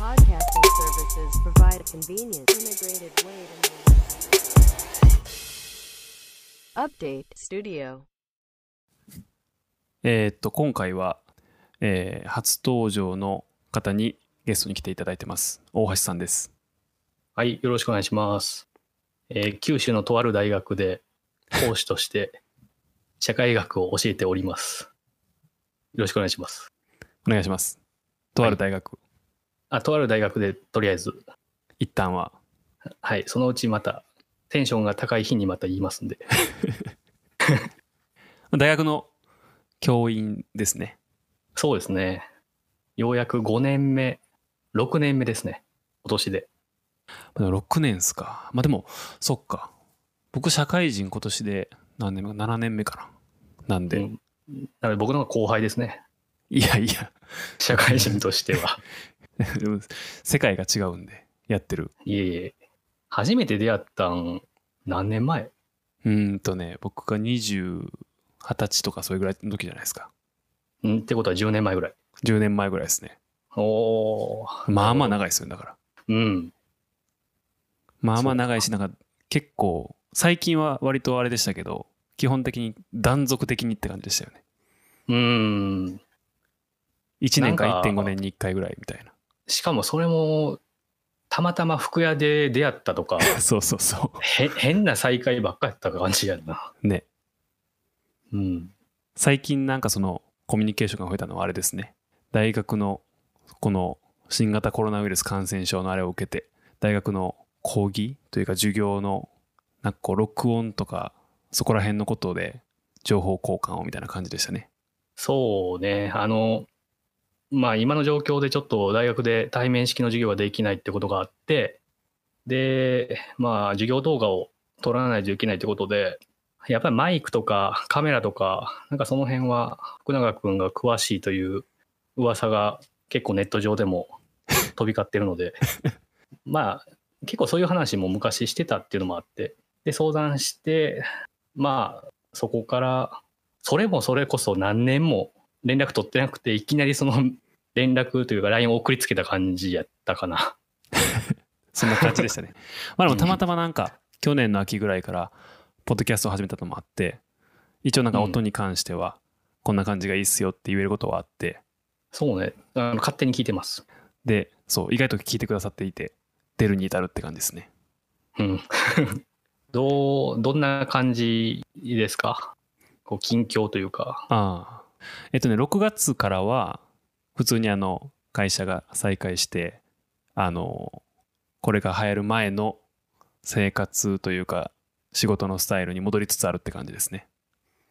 podcasting services provide a convenient, integrated way to Update Studio. えーっと、今回は、えー初登場の方にゲストに来ていただいてます。大橋さんです。はい、よろしくお願いします。えー九州のとある大学で講師として 社会学を教えております。よろしくお願いします。お願いします。とある大学、あ、とある大学でとりあえず、一旦は。はい、そのうちまたテンションが高い日にまた言いますんで。大学の教員ですね。そうですね。ようやく5年目、6年目ですね。今年で。まだ6年っすか。まあでも、そっか。僕、社会人今年で何年目か ?7 年目かな。なんで、うんなので僕の方が後輩ですね。いやいや、社会人としては。でも世界が違うんで、やってる。いえいえ。初めて出会ったん何年前？うーんとね、僕が20、20歳とかそれぐらいの時じゃないですか。ん？ってことは10年前ぐらい？10年前ぐらいですね。おーまあまあ長いですよね、だから。うん。まあまあ長いし、なんか結構、最近は割とあれでしたけど、基本的に断続的にって感じでしたよね。うーん。1年か1.5年に1回ぐらいみたいな。しかもそれも、たまたま服屋で出会ったとか、そうそうそへ変な再会ばっかやった感じやな。う。ね。うん。最近なんかそのコミュニケーションが増えたのはあれですね。大学のこの新型コロナウイルス感染症のあれを受けて、大学の講義というか授業のなんかこう録音とかそこら辺のことで情報交換をみたいな感じでしたね。そうね。あの、まあ今の状況でちょっと大学で対面式の授業ができないってことがあって、で、まあ授業動画を撮らないといけないってことで、やっぱりマイクとかカメラとか、なんかその辺は福永君が詳しいという噂が結構ネット上でも飛び交ってるので、まあ結構そういう話も昔してたっていうのもあって、で相談して、まあそこからそれもそれこそ何年も連絡取ってなくて、いきなりその 連絡というか LINE を送りつけた感じやったかな。そんな感じでしたね。まあでもたまたまなんか去年の秋ぐらいからポッドキャストを始めたのもあって、一応なんか音に関してはこんな感じがいいっすよって言えることはあって、そうね。あの勝手に聞いてます。で、そう、意外と聞いてくださっていて、出るに至るって感じですね。うん。どう、どんな感じですか？こう、近況というか。ああ。えっとね、6月からは、普通にあの、会社が再開して、あの、これが流行る前の生活というか、仕事のスタイルに戻りつつあるって感じですね。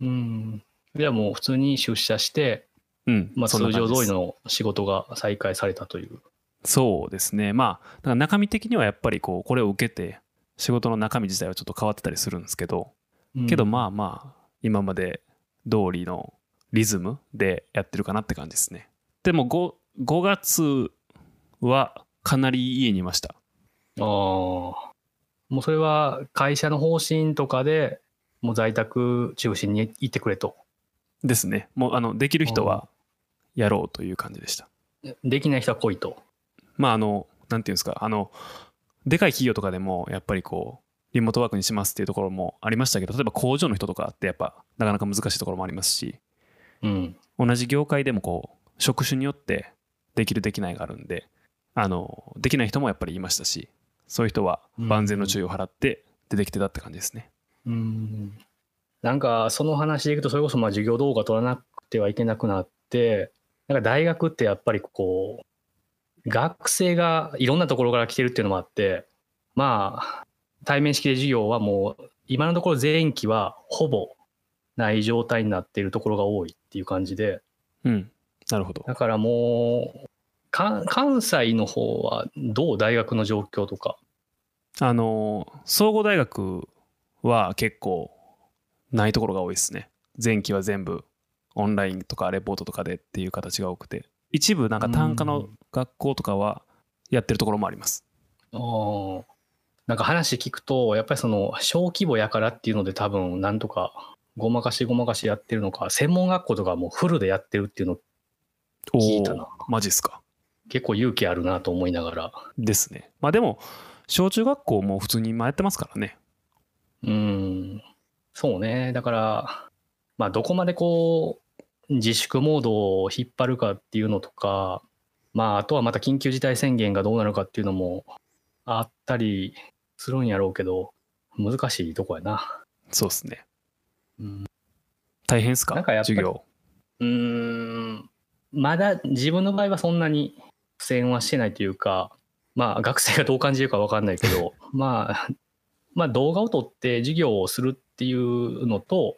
うん。じゃあもう普通に出社して、うん。まあ通常通りの仕事が再開されたという。そうですね。まあ、だから中身的にはやっぱりこう、これを受けて、仕事の中身自体はちょっと変わってたりするんですけど、けどまあまあ、今まで通りのリズムでやってるかなって感じですね。でも 5, 5月はかなり家にいました。ああ。もうそれは会社の方針とかでもう在宅中心に行ってくれと。ですね。もうあの、できる人はやろうという感じでした。できない人は来いと。まああの、なんていうんですか、あの、でかい企業とかでもやっぱりこう、リモートワークにしますっていうところもありましたけど、例えば工場の人とかってやっぱなかなか難しいところもありますし、うん。同じ業界でもこう職種によってできるできないがあるんであのできない人もやっぱりいましたしそういう人は万全の注意を払って出てきてたって感じですね。うんなんかその話でいくとそれこそまあ授業動画撮らなくてはいけなくなってなんか大学ってやっぱりこう学生がいろんなところから来てるっていうのもあってまあ対面式で授業はもう今のところ前期はほぼない状態になっているところが多いっていう感じでうんなるほど。だからもうか関西の方はどう大学の状況とか？あの総合大学は結構ないところが多いですね。前期は全部オンラインとかレポートとかでっていう形が多くて一部なんか単科の学校とかはやってるところもあります。あーなんか話聞くとやっぱりその小規模やからっていうので多分なんとかごまかしごまかしやってるのか専門学校とかもうフルでやってるっていうの聞いたなマジっすか。結構勇気あるなと思いながら。ですね。まあでも、小中学校も普通に今やってますからね。うん。そうね。だから、まあ、どこまでこう、自粛モードを引っ張るかっていうのとか、まあ、あとはまた緊急事態宣言がどうなるかっていうのもあったりするんやろうけど、難しいとこやな。そうですね。うん大変ですか？なんかやっ授業。うーんまだ自分の場合はそんなに苦戦はしてないというか、まあ学生がどう感じるかわかんないけど、まあ、まあ動画を撮って授業をするっていうのと、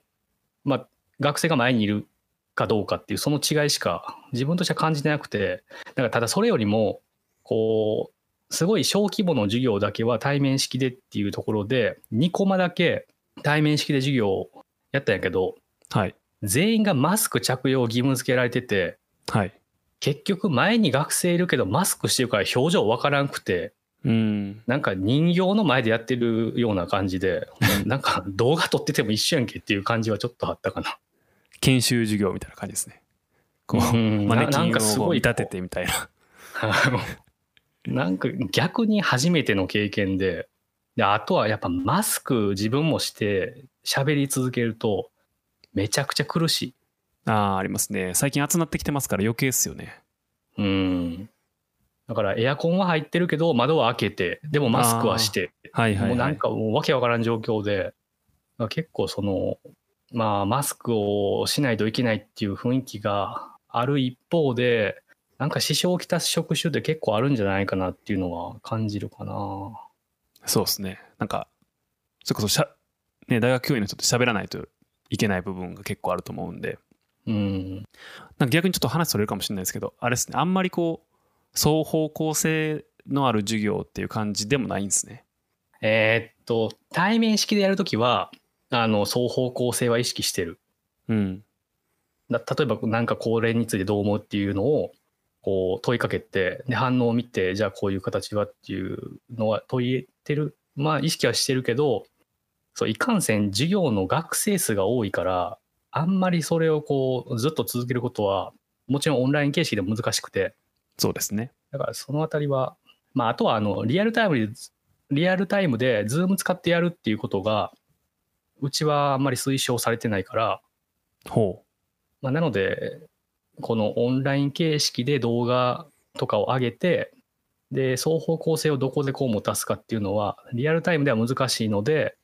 まあ学生が前にいるかどうかっていうその違いしか自分としては感じてなくて、だからただそれよりも、こう、すごい小規模の授業だけは対面式でっていうところで、2コマだけ対面式で授業をやったんやけど、はい。全員がマスク着用を義務付けられてて、はい。結局前に学生いるけどマスクしてるから表情わからんくて、うん。なんか人形の前でやってるような感じで、なんか動画撮ってても一緒やんけっていう感じはちょっとあったかな。研修授業みたいな感じですね。こう、うんマネキンかすごいを見立ててみたいな。なんか逆に初めての経験で、であとはやっぱマスク自分もして喋り続けるとめちゃくちゃ苦しい。ああ、ありますね。最近暑なってきてますから余計っすよね。うん。だからエアコンは入ってるけど窓は開けて、でもマスクはして、はいはい、はい。もうなんかもうわけわからん状況で、結構その、まあマスクをしないといけないっていう雰囲気がある一方で、なんか支障をきたす職種って結構あるんじゃないかなっていうのは感じるかな。そうですね。なんか、それこそしゃ、ね、大学教員の人って喋らないといけない部分が結構あると思うんで、うん。なんか逆にちょっと話それるかもしれないですけど、あれですね、あんまりこう、双方向性のある授業っていう感じでもないんですね。えーっと、対面式でやるときは、あの、双方向性は意識してる。うん。だ例えばなんかこれについてどう思うっていうのをこう問いかけてで反応を見てじゃあこういう形はっていうのは問いてる。まあ意識はしてるけどそういかんせん授業の学生数が多いからあんまりそれをこうずっと続けることはもちろんオンライン形式でも難しくて。そうですね。だからそのあたりはまああとはあのリアルタイムでリアルタイムで Zoom 使ってやるっていうことがうちはあんまり推奨されてないから。ほまあ、なので、このオンライン形式で動画とかを上げて、で、双方向性をどこでこう持たすかっていうのは、リアルタイムでは難しいので、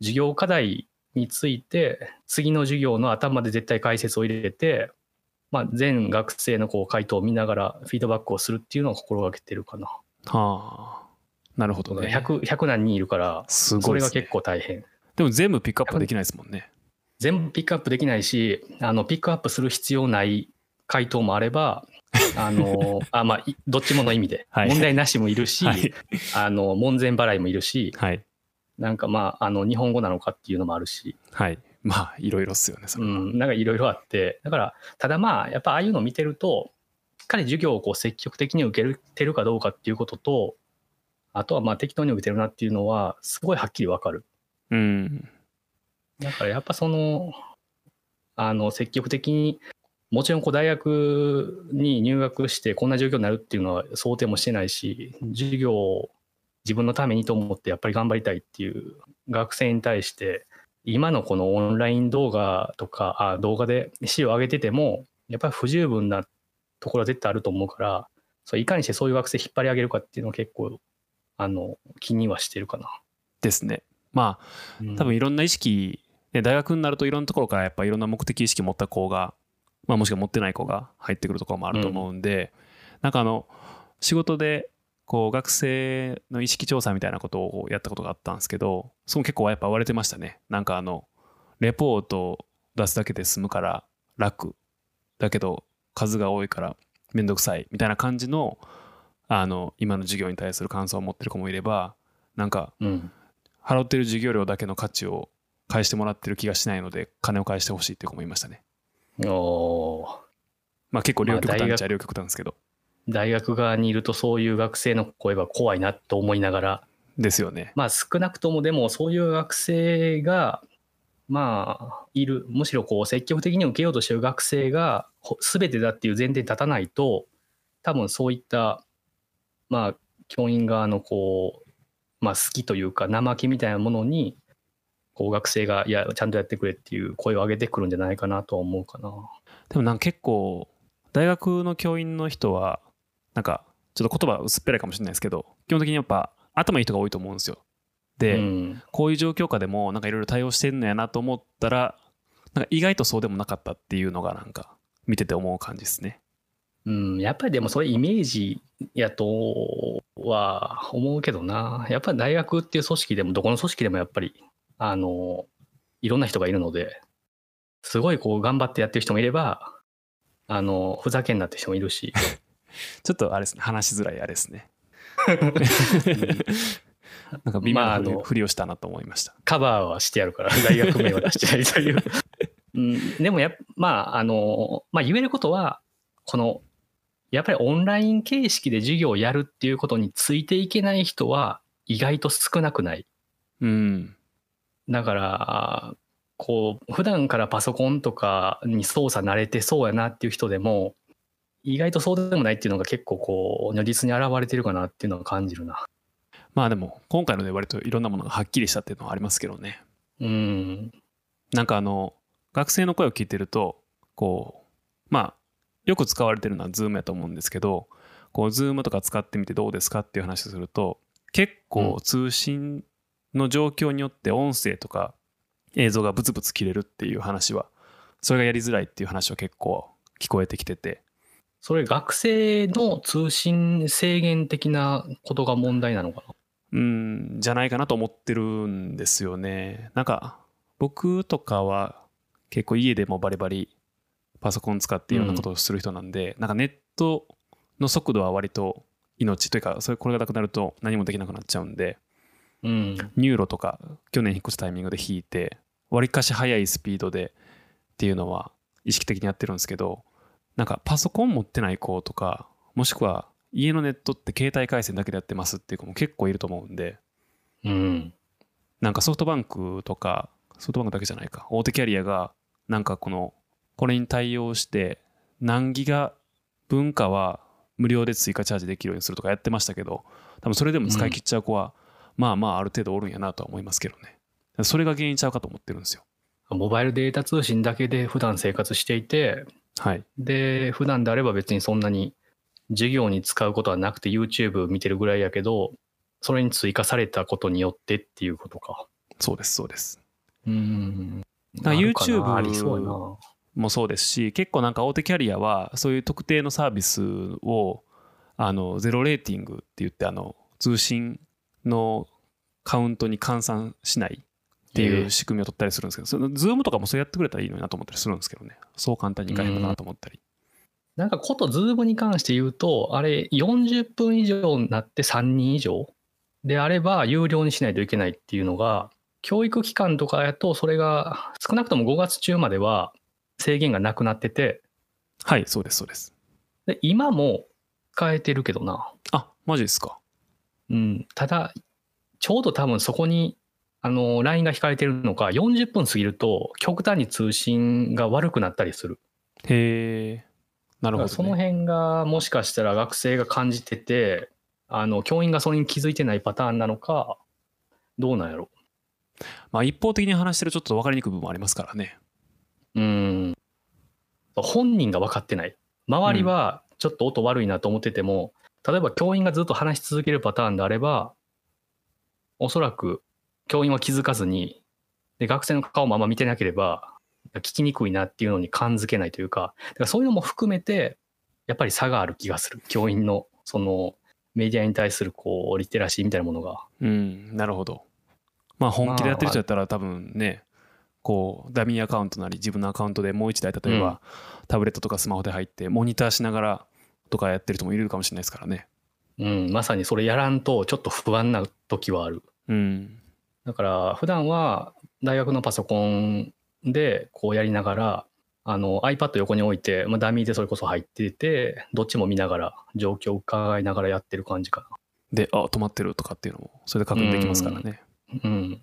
授業課題について、次の授業の頭で絶対解説を入れて、まあ、全学生のこう回答を見ながらフィードバックをするっていうのを心がけてるかな。う。はあ。なるほどね。100, 100何人いるから、すごいねそれが結構大変。でも全部ピックアップできないですもんね。全部ピックアップできないし、あの、ピックアップする必要ない回答もあれば、あの、あ、まあ、いどっちもの意味で、はい問題なしもいるし、はい。あの、門前払いもいるし、はい。なんかまあ、あの、日本語なのかっていうのもあるし、はい。まあ、いろいろっすよね、それは。うん、なんかいろいろあって、だから、ただまあ、やっぱああいうのを見てると、しっかり授業をこう積極的に受けてるかどうかっていうことと、あとはまあ適当に受けてるなっていうのは、すごいはっきりわかる。うん。だからやっぱその、あの、積極的に、もちろんこう大学に入学してこんな状況になるっていうのは想定もしてないし、授業を自分のためにと思ってやっぱり頑張りたいっていう学生に対して、今のこのオンライン動画とか、あ動画で資料上げてても、やっぱり不十分なところは絶対あると思うから、そういかにしてそういう学生引っ張り上げるかっていうのを結構、あの、気にはしてるかな。ですね。まあ、うん多分いろんな意識、ね、大学になるといろんなところからやっぱいろんな目的意識持った子が、まあ、もしくは持ってない子が入ってくるところもあると思うんで、なんかあの仕事でこう学生の意識調査みたいなことをやったことがあったんですけどそこ結構やっぱ割れてましたね。なんかあのレポートを出すだけで済むから楽だけど数が多いからめんどくさいみたいな感じのあの今の授業に対する感想を持ってる子もいればなんかうん。払ってる授業料だけの価値を返してもらってる気がしないので金を返してほしいっていう子もいましたねおー。まあ結構両極端っちゃ両極端ですけど。大学側にいるとそういう学生の声は怖いなと思いながら、ですよね。まあ少なくともでもそういう学生が、まあいる、むしろこう積極的に受けようとしてる学生がほ全てだっていう前提に立たないと、多分そういった、まあ、教員側のこう、まあ、好きというか、生気みたいなものに、こう学生が、いや、ちゃんとやってくれっていう声を上げてくるんじゃないかなとは思うかな。でもなんか結構大学の教員の人はなんかちょっと言葉薄っぺらいかもしれないですけど基本的にやっぱ頭いい人が多いと思うんですよ。で、うん、こういう状況下でもなんかいろいろ対応してんのやなと思ったらなんか意外とそうでもなかったっていうのがなんか見てて思う感じですね。うん、やっぱりでもそれイメージやとは思うけどな。やっぱり大学っていう組織でも、どこの組織でもやっぱり、あの、いろんな人がいるので、すごいこう頑張ってやってる人もいれば、あの、ふざけんなって人もいるし、ちょっとあれですね話しづらいあれですね。なんか微妙なふり,、をしたなと思いました。カバーはしてやるから、大学名は出してやりという。うん、でもやっまあ、あの、まあ言えることは、この、やっぱりオンライン形式で授業をやるっていうことについていけない人は意外と少なくない。うん。だから、こう、普段からパソコンとかに操作慣れてそうやなっていう人でも、意外とそうでもないっていうのが結構こう、如実に現れてるかなっていうのを感じるな。まあでも今回ので割といろんなものがはっきりしたっていうのはありますけどね。うん。なんかあの学生の声を聞いてるとこうまあよく使われてるのは Zoom やと思うんですけどこう Zoom とか使ってみてどうですかっていう話をすると結構通信の状況によって音声とか映像がブツブツ切れるっていう話はそれがやりづらいっていう話は結構聞こえてきてて。それ学生の通信制限的なことが問題なのかな？うんじゃないかなと思ってるんですよね。なんか僕とかは結構家でもバリバリパソコン使っていろんなことをする人なんで、なんかネットの速度は割と命というかそれこれがなくなると何もできなくなっちゃうんでうん。 NURO とか去年引っ越したタイミングで引いてわりかし速いスピードでっていうのは意識的にやってるんですけどなんかパソコン持ってない子とかもしくは家のネットって携帯回線だけでやってますっていう子も結構いると思うんでうん。なんかソフトバンクとかソフトバンクだけじゃないか大手キャリアがなんかこのこれに対応して何ギガ分かは無料で追加チャージできるようにするとかやってましたけど多分それでも使い切っちゃう子は、まあまあある程度おるんやなとは思いますけどねそれが原因ちゃうかと思ってるんですよモバイルデータ通信だけで普段生活していて、はいで、普段であれば別にそんなに授業に使うことはなくて YouTube 見てるぐらいやけど、それに追加されたことによってっていうことか。そうですそうですうん。YouTube ありそうやな。もそうですし結構なんか大手キャリアはそういう特定のサービスをあのゼロレーティングって言ってあの通信のカウントに換算しないっていう仕組みを取ったりするんですけど、その Zoom とかもそうやってくれたらいいのになと思ったりするんですけどねそう簡単にいかへんのかなと思ったり、なんかことズームに関して言うと、あれ40分以上になって3人以上であれば有料にしないといけないっていうのが、教育機関とかやとそれが少なくとも5月中までは制限がなくなってて、はいそうですそうです。で今も使えてるけどな。あマジですかうん、ただ、ちょうど多分そこに、あの、LINE が引かれてるのか、40分過ぎると、極端に通信が悪くなったりする。へえなるほど、ね、その辺が、もしかしたら学生が感じてて、あの、教員がそれに気づいてないパターンなのか、どうなんやろ。まあ一方的に話してるちょっと分かりにくい部分もありますからねうん。本人が分かってない。周りは、ちょっと音悪いなと思ってても、例えば教員がずっと話し続けるパターンであれば、おそらく教員は気づかずに、で学生の顔もあんま見てなければ、聞きにくいなっていうのに感づけないというか、だからそういうのも含めて、やっぱり差がある気がする。教員の、その、メディアに対する、こう、リテラシーみたいなものが。うんなるほどまあ本気でやってる人だったら多分ねこうダミーアカウントなり自分のアカウントでもう一台例えば、タブレットとかスマホで入ってモニターしながらとかやってる人もいるかもしれないですからねうん、まさにそれやらんと、ちょっと不安な時はある。うんだから普段は大学のパソコンでこうやりながらあの iPad 横に置いて、まあ、ダミーでそれこそ入っててどっちも見ながら状況を伺いながらやってる感じかであ止まってるとかっていうのもそれで確認できますからねな。うん。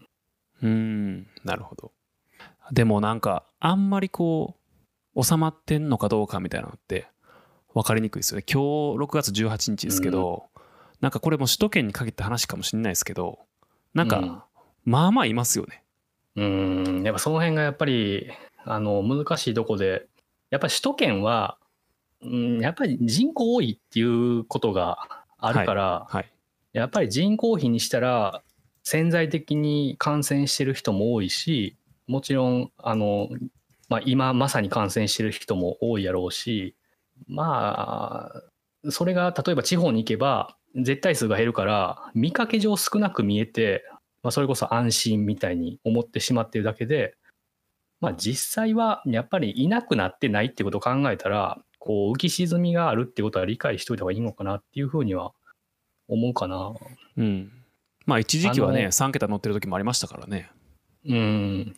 うんなるほどでもなんかあんまりこう収まってんのかどうかみたいなのって分かりにくいですよね。今日6月18日ですけど、なんかこれも首都圏に限った話かもしれないですけどなんか、うん。まあまあいますよね。うん、やっぱその辺がやっぱり、あの、難しいとこで、やっぱり首都圏は、うん、やっぱり人口多いっていうことがあるから、はい。やっぱり人口比にしたら、潜在的に感染してる人も多いし、もちろん、あの、まあ、今まさに感染してる人も多いやろうし、まあ、それが例えば地方に行けば、絶対数が減るから、見かけ上少なく見えて、まあ、それこそ安心みたいに思ってしまってるだけで、まあ、実際はやっぱりいなくなってないってことを考えたら、こう浮き沈みがあるってことは理解しておいた方がいいのかなっていうふうには思うかな。うんまあ一時期はねあの3桁乗ってる時もありましたからねうん。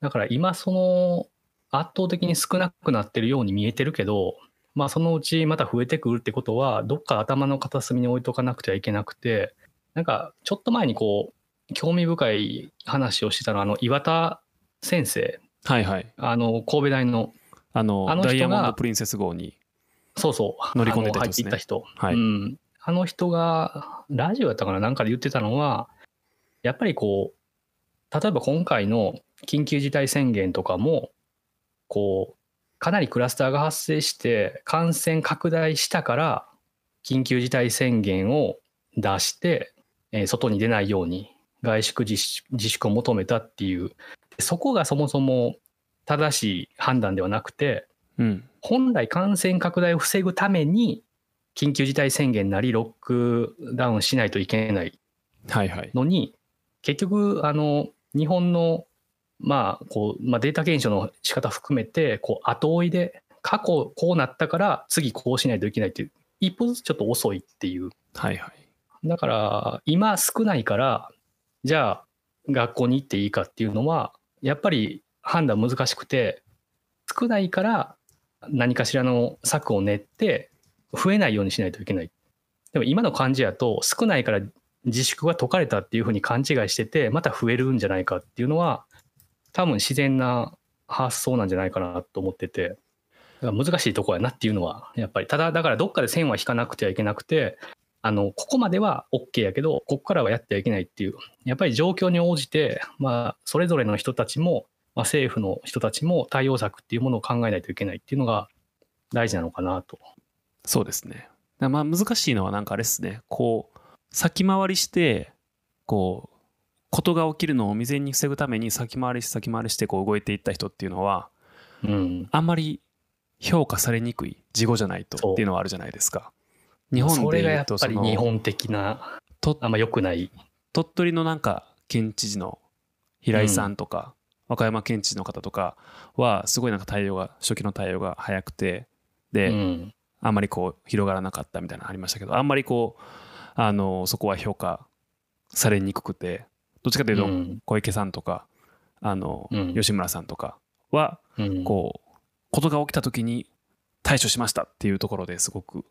だから今その圧倒的に少なくなってるように見えてるけど、まあそのうちまた増えてくるってことは、どっか頭の片隅に置いとかなくてはいけなくて、なんかちょっと前にこう、興味深い話をしてたのは、あの岩田先生、はいはい。あの神戸大の、あのあの人がダイヤモンド・プリンセス号にそうそう、乗り込んでた人ね。入っていった人。はい。うん。あの人が、ラジオやったかななんかで言ってたのは、やっぱりこう、例えば今回の緊急事態宣言とかも、こう、かなりクラスターが発生して、感染拡大したから、緊急事態宣言を出して、えー外に出ないように外出自粛自粛を求めたっていう、そこがそもそも正しい判断ではなくて、うん。本来感染拡大を防ぐために緊急事態宣言なりロックダウンしないといけないはいはい。のに結局あの日本のまあこう、まあ、データ検証の仕方含めてこう後追いで過去こうなったから次こうしないといけないっていう一歩ずつちょっと遅いっていうはいはいだから今少ないからじゃあ学校に行っていいかっていうのはやっぱり判断難しくて少ないから何かしらの策を練って増えないようにしないといけない。でも今の感じやと少ないから自粛が解かれたっていうふうに勘違いしててまた増えるんじゃないかっていうのは多分自然な発想なんじゃないかなと思ってて。難しいとこやなっていうのはやっぱり。ただだからどっかで線は引かなくてはいけなくてあの、ここまでは OK やけど、ここからはやってはいけないっていう、やっぱり状況に応じて、まあ、それぞれの人たちも、まあ、政府の人たちも対応策っていうものを考えないといけないっていうのが大事なのかなと。そうですね。まあ難しいのはなんかあれですね。こう先回りしてこうことが起きるのを未然に防ぐために先回りし先回りしてこう動いていった人っていうのはうん。あんまり評価されにくい事後じゃないとっていうのはあるじゃないですか日本それで言うとがやっぱり日本的な、とあんま良くない。鳥取のなんか県知事の平井さんとか、和歌山県知事の方とかはすごいなんか対応が初期の対応が早くてで、うん。あんまりこう広がらなかったみたいなのありましたけどあんまりこうあのそこは評価されにくくてどっちかというとうん。小池さんとかあの、うん。吉村さんとかはうん。こうことが起きた時に対処しましたっていうところですごく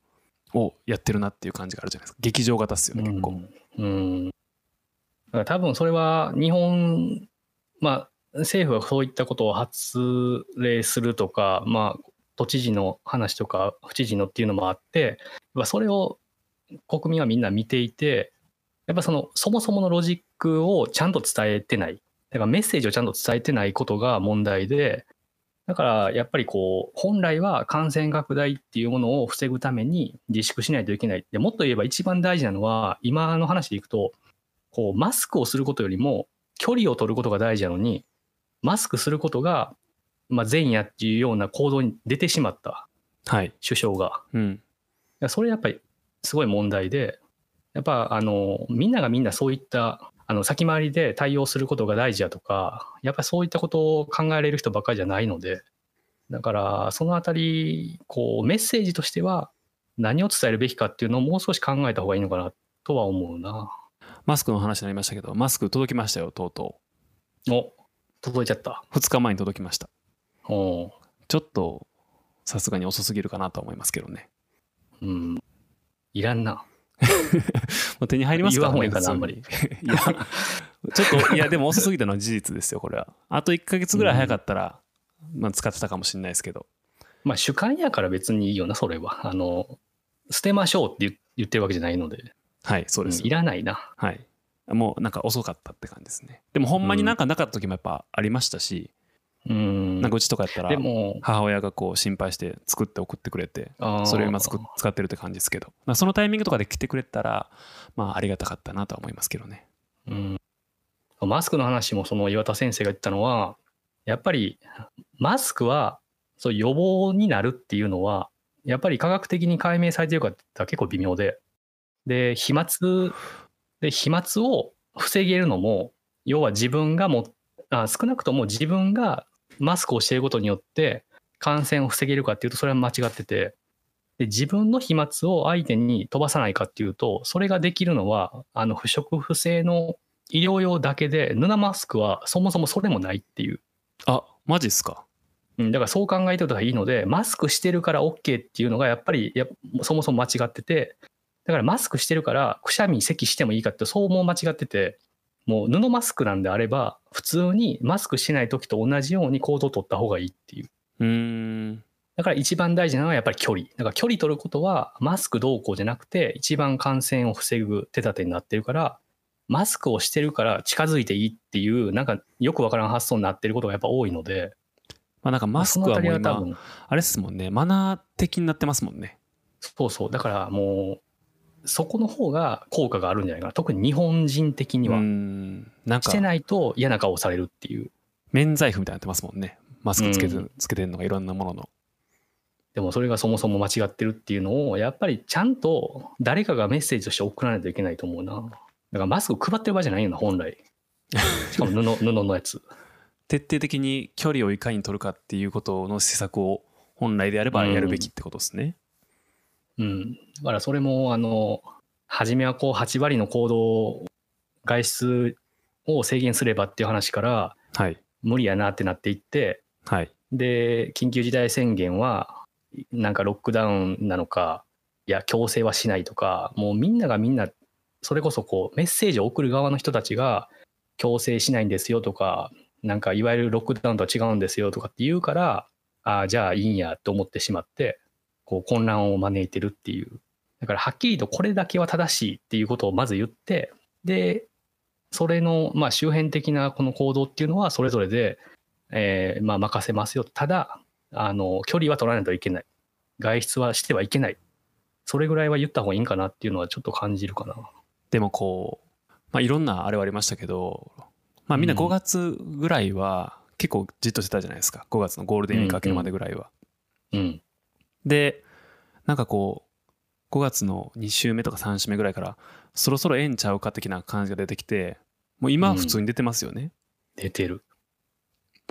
をやってるなっていう感じがあるじゃないですか。劇場型っすよね結構、うん。うん。だから多分それは日本、まあ、政府がそういったことを発令するとか、まあ、都知事の話とか、府知事のっていうのもあって、まあそれを国民はみんな見ていて、やっぱその、そもそものロジックをちゃんと伝えてない。だからメッセージをちゃんと伝えてないことが問題で、だからやっぱりこう、本来は感染拡大っていうものを防ぐために自粛しないといけない。でもっと言えば一番大事なのは、今の話でいくと、こう、マスクをすることよりも距離を取ることが大事なのに、マスクすることが、まあ、善やっていうような行動に出てしまったはい首相が。うんそれやっぱりすごい問題で、やっぱあの、みんながみんなそういった、あの、先回りで対応することが大事やとか、やっぱりそういったことを考えれる人ばっかりじゃないので、だから、そのあたり、こう、メッセージとしては、何を伝えるべきかっていうのをもう少し考えた方がいいのかなとは思うな。マスクの話になりましたけどマスク届きましたよとうとお、届いちゃった。う2日前に届きましたおうちょっとさすがに遅すぎるかなとは思いますけどねうん。いらんな。もう手に入りますからね言わん方がい やちょっといやでも遅すぎたのは事実ですよこれは。あと1ヶ月ぐらい早かったら、まあ、使ってたかもしれないですけど。まあ主観やから別にいいよな、それは。あの、捨てましょうって言言ってるわけじゃないので、はいそうです、うんいらないな。はい。もうなんか遅かったって感じですね。でもほんまになんかなかった時もやっぱありましたし、うん。なんかうちとかやったらでも、母親がこう心配して作って送ってくれてそれを今使ってるって感じですけど。まあそのタイミングとかで来てくれたらまあありがたかったなとは思いますけどね。うん、マスクの話もその岩田先生が言ったのはやっぱりマスクはそう予防になるっていうのはやっぱり科学的に解明されてるかって言ったら結構微妙で。で飛沫で飛沫を防げるのも要は自分がもあ少なくとも自分がマスクをしていることによって感染を防げるかっていうとそれは間違ってて。で自分の飛沫を相手に飛ばさないかっていうとそれができるのはあの不織布製の医療用だけで布マスクはそもそもそれもないっていう、あマジっすか？うん、だからそう考えておいた方がいいのでマスクしてるから OK っていうのがやっぱりやそもそも間違ってて。だからマスクしてるからくしゃみ咳してもいいかってそうも間違っててもう布マスクなんであれば普通にマスクしてない時と同じように行動を取った方がいいっていう。うーん。だから一番大事なのはやっぱり距離。だから距離取ることはマスクどうこうじゃなくて一番感染を防ぐ手立てになってるからマスクをしてるから近づいていいっていうなんかよくわからん発想になってることがやっぱ多いので。まあなんかマスクはもう今多分。あれっすもんね。マナー的になってますもんね。そうそう。だからもうそこの方が効果があるんじゃないかな。特に日本人的には。ん。なんかしてないと嫌な顔されるっていう。免罪符みたいになってますもんね。マスクつけて,、うん。つけてるのがいろんなものの。でもそれがそもそも間違ってるっていうのをやっぱりちゃんと誰かがメッセージとして送らないといけないと思うな。だからマスク配ってる場合じゃないよな本来。しかも布布のやつ。徹底的に距離をいかに取るかっていうことの施策を本来であればやるべきってことですね、うん、だからそれもあの初めはこう8割の行動外出を制限すればっていう話からはい。無理やなってなっていってはい。で緊急事態宣言はなんかロックダウンなのかいや強制はしないとかもうみんながみんなそれこそこうメッセージを送る側の人たちが強制しないんですよとかなんかいわゆるロックダウンとは違うんですよとかって言うからああじゃあいいんやと思ってしまってこう混乱を招いてるっていう。だからはっきりとこれだけは正しいっていうことをまず言ってでそれのまあ周辺的なこの行動っていうのはそれぞれで、えーまあ任せますよ。ただあの距離は取らないといけない。外出はしてはいけない。それぐらいは言った方がいいんかなっていうのはちょっと感じるかな。でもこう、まあ、いろんなあれはありましたけど、まあ、みんなうん。5月ぐらいは結構じっとしてたじゃないですか。5月のゴールデンウィーク明けるまでぐらいは。うんでなんかこう5月の2週目とか3週目ぐらいからそろそろええんちゃうか的な感じが出てきてもう今は普通に出てますよね。出てる。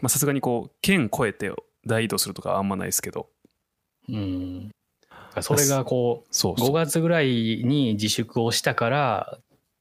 まあさすがにこう県越えて大移動するとかはあんまないですけどうん、それがこう5そうそう月ぐらいに自粛をしたから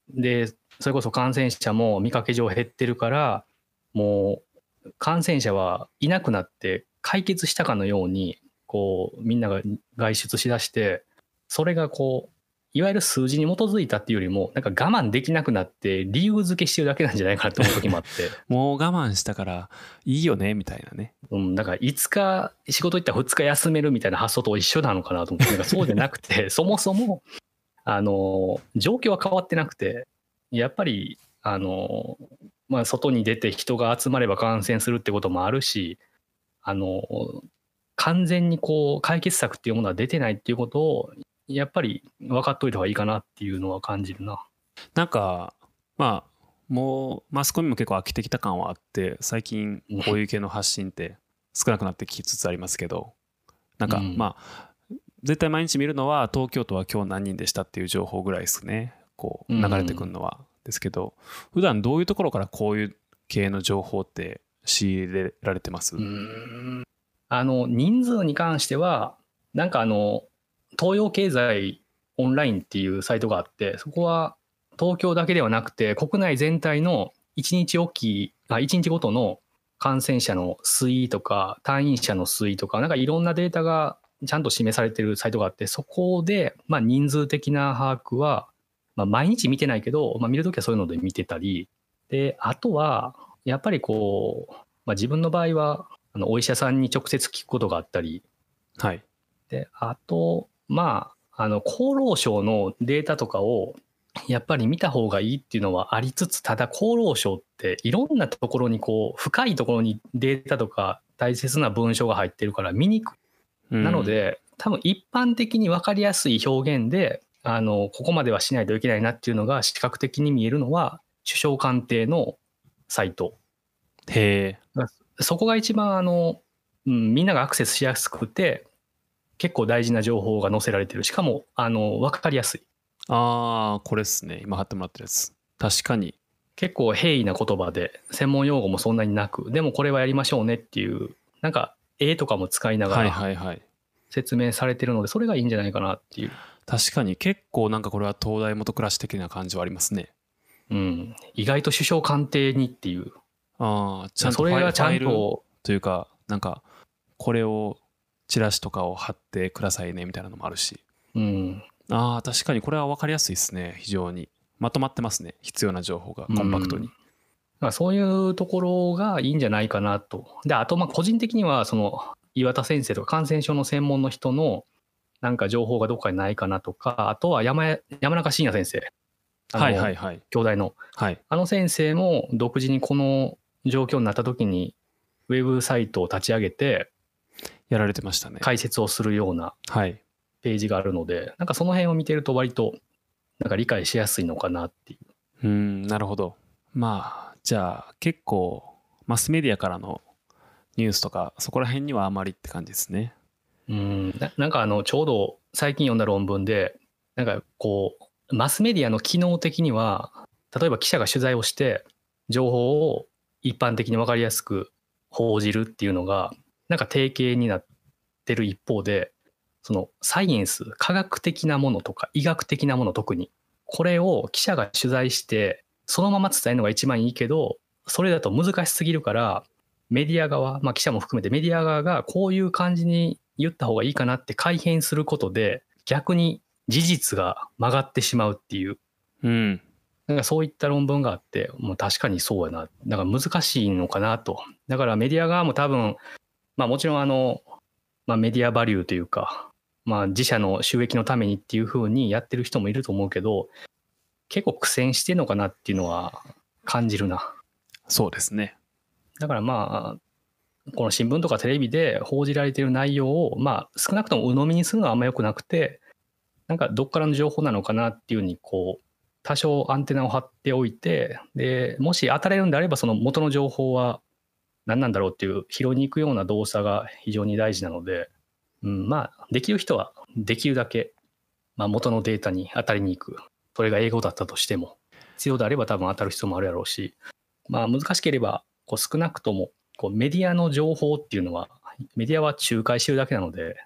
でそれこそ感染者も見かけ上減ってるからもう感染者はいなくなって解決したかのようにこうみんなが外出しだしてそれがこういわゆる数字に基づいたっていうよりもなんか我慢できなくなって理由付けしてるだけなんじゃないかなって思う時もあって。もう我慢したからいいよねみたいなねうん、だから5日仕事行ったら2日休めるみたいな発想と一緒なのかなと思ってなんかそうじゃなくて そもそもあの状況は変わってなくてやっぱりあの、まあ、外に出て人が集まれば感染するってこともあるしあの完全にこう解決策っていうものは出てないっていうことをやっぱり分かっといた方がいいかなっていうのは感じるな。なんかまあもうマスコミも結構飽きてきた感はあって最近こういう系の発信って少なくなってきつつありますけどなんかうん。まあ絶対毎日見るのは東京都は今日何人でしたっていう情報ぐらいですね。こう流れてくるのはですけど普段どういうところからこういう系の情報って仕入れられてます、うんあの人数に関してはなんかあの東洋経済オンラインっていうサイトがあってそこは東京だけではなくて国内全体の1日おきあ1日ごとの感染者の推移とか退院者の推移とかなんかいろんなデータがちゃんと示されてるサイトがあってそこで、ま、人数的な把握は、ま、毎日見てないけど、ま、見るときはそういうので見てたり。であとはやっぱりこう、ま、自分の場合はあのお医者さんに直接聞くことがあったりはい。で、あと、まあ、あの、厚労省のデータとかを、やっぱり見た方がいいっていうのはありつつ、ただ厚労省っていろんなところにこう、深いところにデータとか大切な文章が入ってるから見にくい。うんなの、で、多分一般的に分かりやすい表現で、あの、ここまではしないといけないなっていうのが視覚的に見えるのは、首相官邸のサイト。へえ。そこが一番あの、うん、みんながアクセスしやすくて、結構大事な情報が載せられてる。しかも、あの、分かりやすい。ああ、これっすね。今貼ってもらってるやつ。確かに。結構平易な言葉で、専門用語もそんなになく、でもこれはやりましょうねっていう、なんか、絵とかも使いながはいら。説明されてるので、それがいいんじゃないかなっていう。確かに結構なんかこれは東大元暮らし的な感じはありますね。うん。意外と首相官邸にっていう。ああ、ちゃんとそれがちゃんと、というか、なんか、これを、チラシとかを貼ってくださいねみたいなのもあるし。うん。ああ、確かにこれは分かりやすいですね。非常に。まとまってますね。必要な情報がコンパクトに。だからそういうところがいいんじゃないかなと。で、あと、まあ、個人的には、その、岩田先生とか感染症の専門の人の、なんか情報がどっかにないかなとか、あとは山山中伸也先生。はいはいはい。兄弟の。はい。あの先生も独自にこの状況になった時に、ウェブサイトを立ち上げて、やられてましたね。解説をするようなはい。ページがあるので、なんかその辺を見てると割と、なんか理解しやすいのかなっていう。うん、なるほど。まあ、じゃあ結構、マスメディアからのニュースとか、そこら辺にはあまりって感じですね。うんななんかあのちょうど最近読んだ論文でなんかこうマスメディアの機能的には例えば記者が取材をして情報を一般的に分かりやすく報じるっていうのがなんか定型になってる一方でそのサイエンス科学的なものとか医学的なもの特にこれを記者が取材してそのまま伝えるのが一番いいけどそれだと難しすぎるからメディア側、まあ、記者も含めてメディア側がこういう感じに言った方がいいかなって改変することで逆に事実が曲がってしまうっていううん。なんかそういった論文があってもう確かにそうやなだから難しいのかなとだからメディア側も多分まあもちろんあの、まあ、メディアバリューというか、まあ、自社の収益のためにっていうふうにやってる人もいると思うけど結構苦戦してんのかなっていうのは感じるな。そうですね。だからまあ、この新聞とかテレビで報じられている内容を、まあ少なくとも鵜呑みにするのはあんま良くなくて、なんかどっからの情報なのかなっていうふうに、こう、多少アンテナを張っておいて、で、もし当たれるんであれば、その元の情報は何なんだろうっていう拾いに行くような動作が非常に大事なので、うん、まあ、できる人はできるだけ、まあ元のデータに当たりに行く。それが英語だったとしても、必要であれば多分当たる必要もあるやろうし、まあ難しければ、こう少なくともこうメディアの情報っていうのは、メディアは仲介してるだけなので、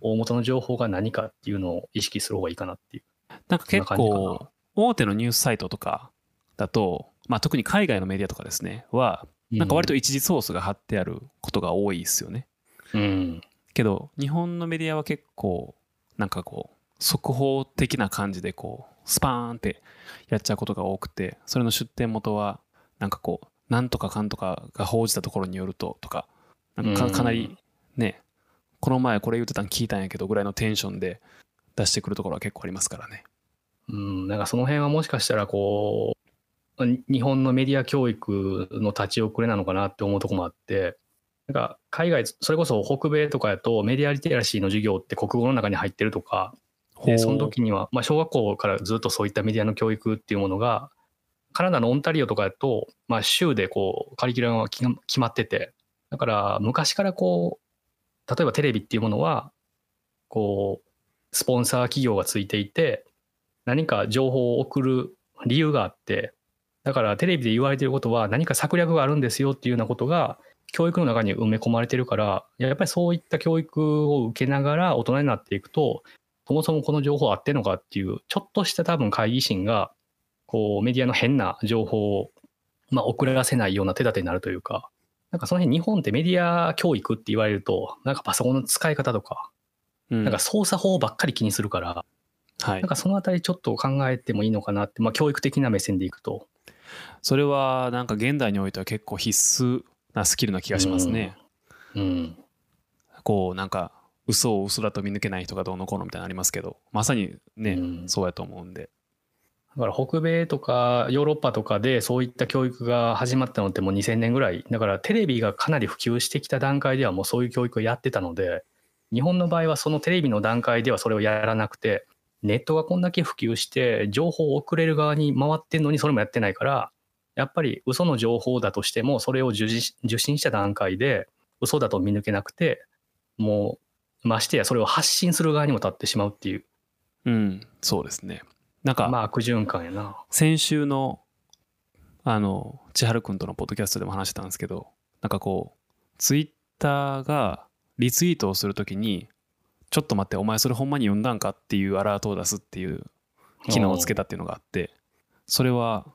大元の情報が何かっていうのを意識する方がいいかなっていう。なんか結構、大手のニュースサイトとかだと、まあ特に海外のメディアとかですね、は、なんか割と一時ソースが貼ってあることが多いですよね。うん、けど、日本のメディアは結構、なんかこう、速報的な感じでこう、スパーンってやっちゃうことが多くて、それの出典元は、なんかこう、なんとかかんとかが報じたところによるととか、なんかかなりね、この前これ言ってたん聞いたんやけどぐらいのテンションで出してくるところは結構ありますからね。うん、なんかその辺はもしかしたらこう、に日本のメディア教育の立ち遅れなのかなって思うところもあって、なんか海外、それこそ北米とかやとメディアリテラシーの授業って国語の中に入ってるとか、でその時には、まあ、小学校からずっとそういったメディアの教育っていうものが、カナダのオンタリオとかだと、まあ、州でこうカリキュラムが決決まってて、だから昔からこう、例えばテレビっていうものは、こう、スポンサー企業がついていて、何か情報を送る理由があって、だからテレビで言われていることは何か策略があるんですよっていうようなことが教育の中に埋め込まれてるから、やっぱりそういった教育を受けながら大人になっていくと、そもそもこの情報合ってんのかっていう、ちょっとした多分会議心が、こうメディアの変な情報を、まあ、送らせないような手立てになるというか、なんかその辺日本ってメディア教育って言われると、なんかパソコンの使い方とか、うん。なんか操作法ばっかり気にするから、はいなん。かそのあたりちょっと考えてもいいのかなって、まあ教育的な目線でいくと。それはなんか現代においては結構必須なスキルな気がしますね。うん。こうなんか嘘を嘘だと見抜けない人がどうのこうのみたいなのありますけどまさにね、うんそうやと思うんでだから北米とかヨーロッパとかでそういった教育が始まったのってもう2000年ぐらいだからテレビがかなり普及してきた段階ではもうそういう教育をやってたので日本の場合はそのテレビの段階ではそれをやらなくてネットがこんだけ普及して情報を送れる側に回ってんのにそれもやってないからやっぱり嘘の情報だとしてもそれを受信受信した段階で嘘だと見抜けなくてもうましてやそれを発信する側にも立ってしまうっていううんそうですねなんか、まあ悪循環やな。先週のあの千春君とのポッドキャストでも話してたんですけどなんかこうツイッターがリツイートをするときにちょっと待ってお前それほんまに読んだんかっていうアラートを出すっていう機能をつけたっていうのがあってそれは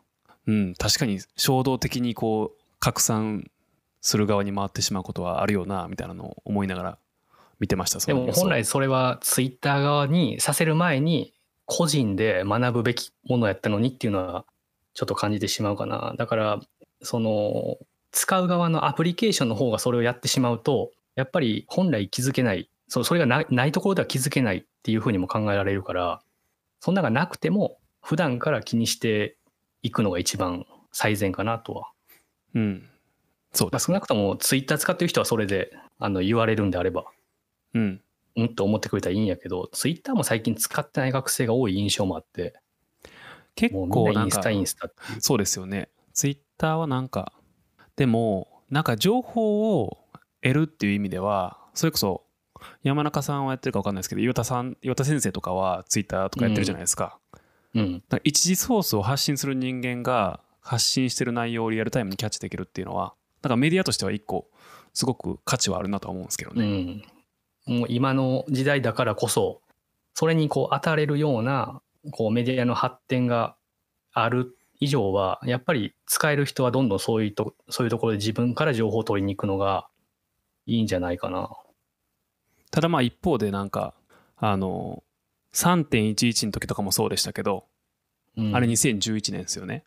うん確かに衝動的にこう拡散する側に回ってしまうことはあるよなみたいなのを思いながら見てましたでも本来それはツイッター側にさせる前に個人で学ぶべきものやったのにっていうのはちょっと感じてしまうかな。だからその使う側のアプリケーションの方がそれをやってしまうとやっぱり本来気づけないそそれがないないところでは気づけないっていうふうにも考えられるからそんなのがなくても普段から気にしていくのが一番最善かなとは。うんそうまあ、少なくともツイッター使ってる人はそれであの言われるんであればうんうんと思ってくれたらいいんやけど、ツイッターも最近使ってない学生が多い印象もあって、結構なんかんなインスタ、インスタ。そうですよね。ツイッターはなんか、でも、なんか情報を得るっていう意味では、それこそ山中さんはやってるか分かんないですけど、岩田さん、岩田先生とかはツイッターとかやってるじゃないですか。うん。だから一時ソースを発信する人間が発信してる内容をリアルタイムにキャッチできるっていうのは、なんかメディアとしては一個、すごく価値はあるなとは思うんですけどうね。ん。もう今の時代だからこそ、それにこう当たれるような、こうメディアの発展がある以上は、やっぱり使える人はどんどんそういうと、そういうところで自分から情報を取りに行くのがいいんじゃないかな。ただまあ一方でなんか、あの、3.11の時とかもそうでしたけど、うん、あれ2011年ですよね。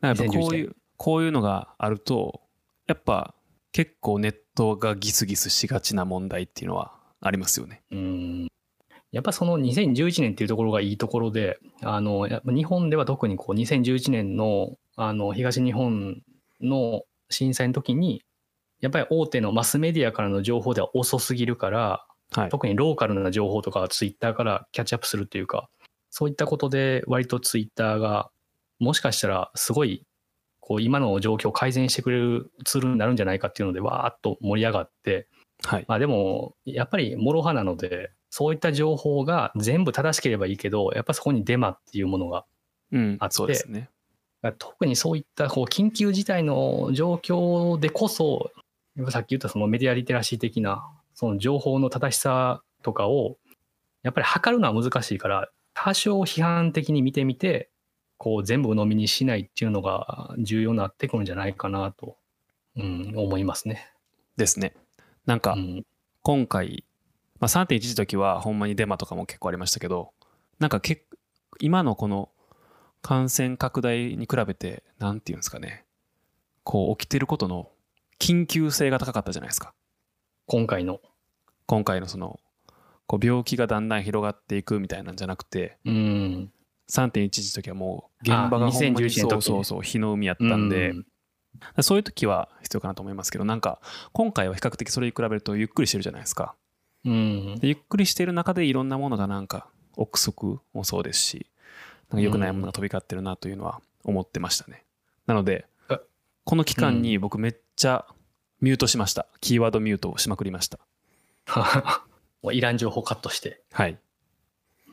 だかこういう、こういうのがあると、やっぱ結構ネットがギスギスしがちな問題っていうのはありますよね。うんやっぱその2011年っていうところがいいところで、あの、やっぱ日本では特にこう2011年のあの東日本の震災の時に、やっぱり大手のマスメディアからの情報では遅すぎるから、はい。特にローカルな情報とかはツイッターからキャッチアップするっていうか、そういったことで割とツイッターがもしかしたらすごいこう今の状況を改善してくれるツールになるんじゃないかっていうのでわーっと盛り上がって、はい。まあでも、やっぱり諸刃なので、そういった情報が全部正しければいいけど、やっぱそこにデマっていうものが、うんあっ。てそうですね。特にそういったこう緊急事態の状況でこそ、さっき言ったそのメディアリテラシー的な、その情報の正しさとかを、やっぱり測るのは難しいから、多少批判的に見てみて、こう全部鵜呑みにしないっていうのが重要になってくるんじゃないかなと、うん、思いますね。ですね。なんかうん今回、まあ、3.11の時はほんまにデマとかも結構ありましたけど、なんかけ今のこの感染拡大に比べて、なんていうんですかね、こう起きてることの緊急性が高かったじゃないですか。今回の。今回のその、こう病気がだんだん広がっていくみたいなんじゃなくて、うん。3.11の時はもう現場があほんまに2011年の時ね。そうそうそう、日の海やったんで、うん。そういう時は必要かなと思いますけど、なんか今回は比較的それに比べるとゆっくりしてるじゃないですか。うん。でゆっくりしてる中でいろんなものがなんか憶測もそうですしなんか良くないものが飛び交ってるなというのは思ってましたね、なのでえ。この期間に僕めっちゃミュートしました。キーワードミュートをしまくりましたいらん情報カットして。はい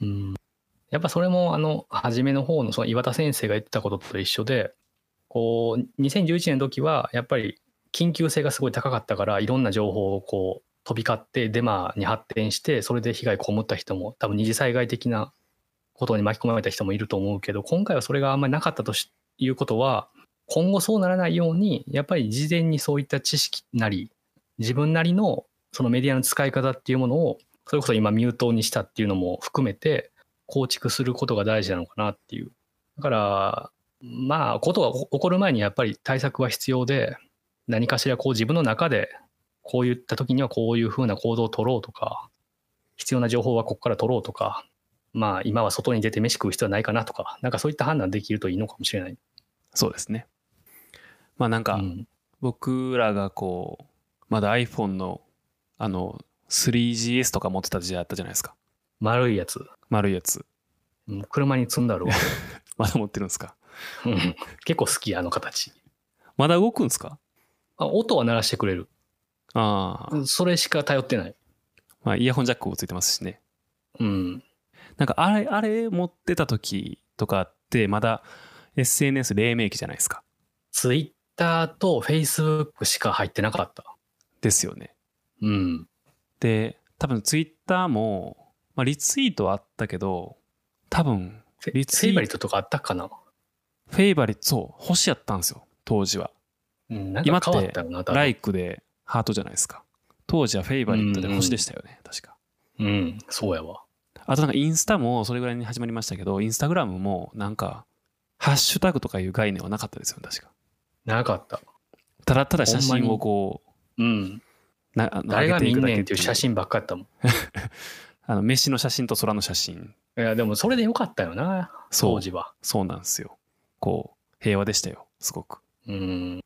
うん。やっぱそれも、あの、初めの方のその岩田先生が言ってたことと一緒で、こう、2011年の時は、やっぱり緊急性がすごい高かったから、いろんな情報をこう、飛び交ってデマに発展して、それで被害被った人も、多分二次災害的なことに巻き込まれた人もいると思うけど、今回はそれがあんまりなかったとしいうことは、今後そうならないように、やっぱり事前にそういった知識なり、自分なりのそのメディアの使い方っていうものを、それこそ今ミュートにしたっていうのも含めて、構築することが大事なのかなっていう。だから、まあ、ことが起こる前にやっぱり対策は必要で、何かしらこう自分の中で、こういった時にはこういうふうな行動を取ろうとか、必要な情報はここから取ろうとか、まあ今は外に出て飯食う必要はないかなとか、なんかそういった判断できるといいのかもしれない。そうですね。まあなんか、うん僕らがこう、まだ iPhone のあの 3GS とか持ってた時代あったじゃないですか。丸いやつ。丸いやつ。うん車に積んだるわ。まだ持ってるんですか？うん結構好き、あの形。まだ動くんですか？あ音は鳴らしてくれる。ああ、それしか頼ってない。まあイヤホンジャックもついてますしね。うん。なんかあれ、あれ持ってた時とかってまだ SNS 黎明期じゃないですか。ツイッターとフェイスブックしか入ってなかった。ですよね。うん。で、多分ツイッターも、まあ、リツイートはあったけど、多分、フェリツイートフェイバリットとかあったかな？フェイバリット、そう、星やったんですよ、当時は。うん。なん今ってか変わったよな、多分ライクでハートじゃないですか。当時はフェイバリットで星でしたよね、確か。うん。そうやわ。あとなんかインスタもそれぐらいに始まりましたけど、インスタグラムもなんか、ハッシュタグとかいう概念はなかったですよ、確か。なかった。ただただ写真をこう、うん。な誰が見んねんっていうけ写真ばっかやったもん。あの飯の写真と空の写真いや、でもそれでよかったよな、当時は。そうなんですよこう平和でしたよすごくうん。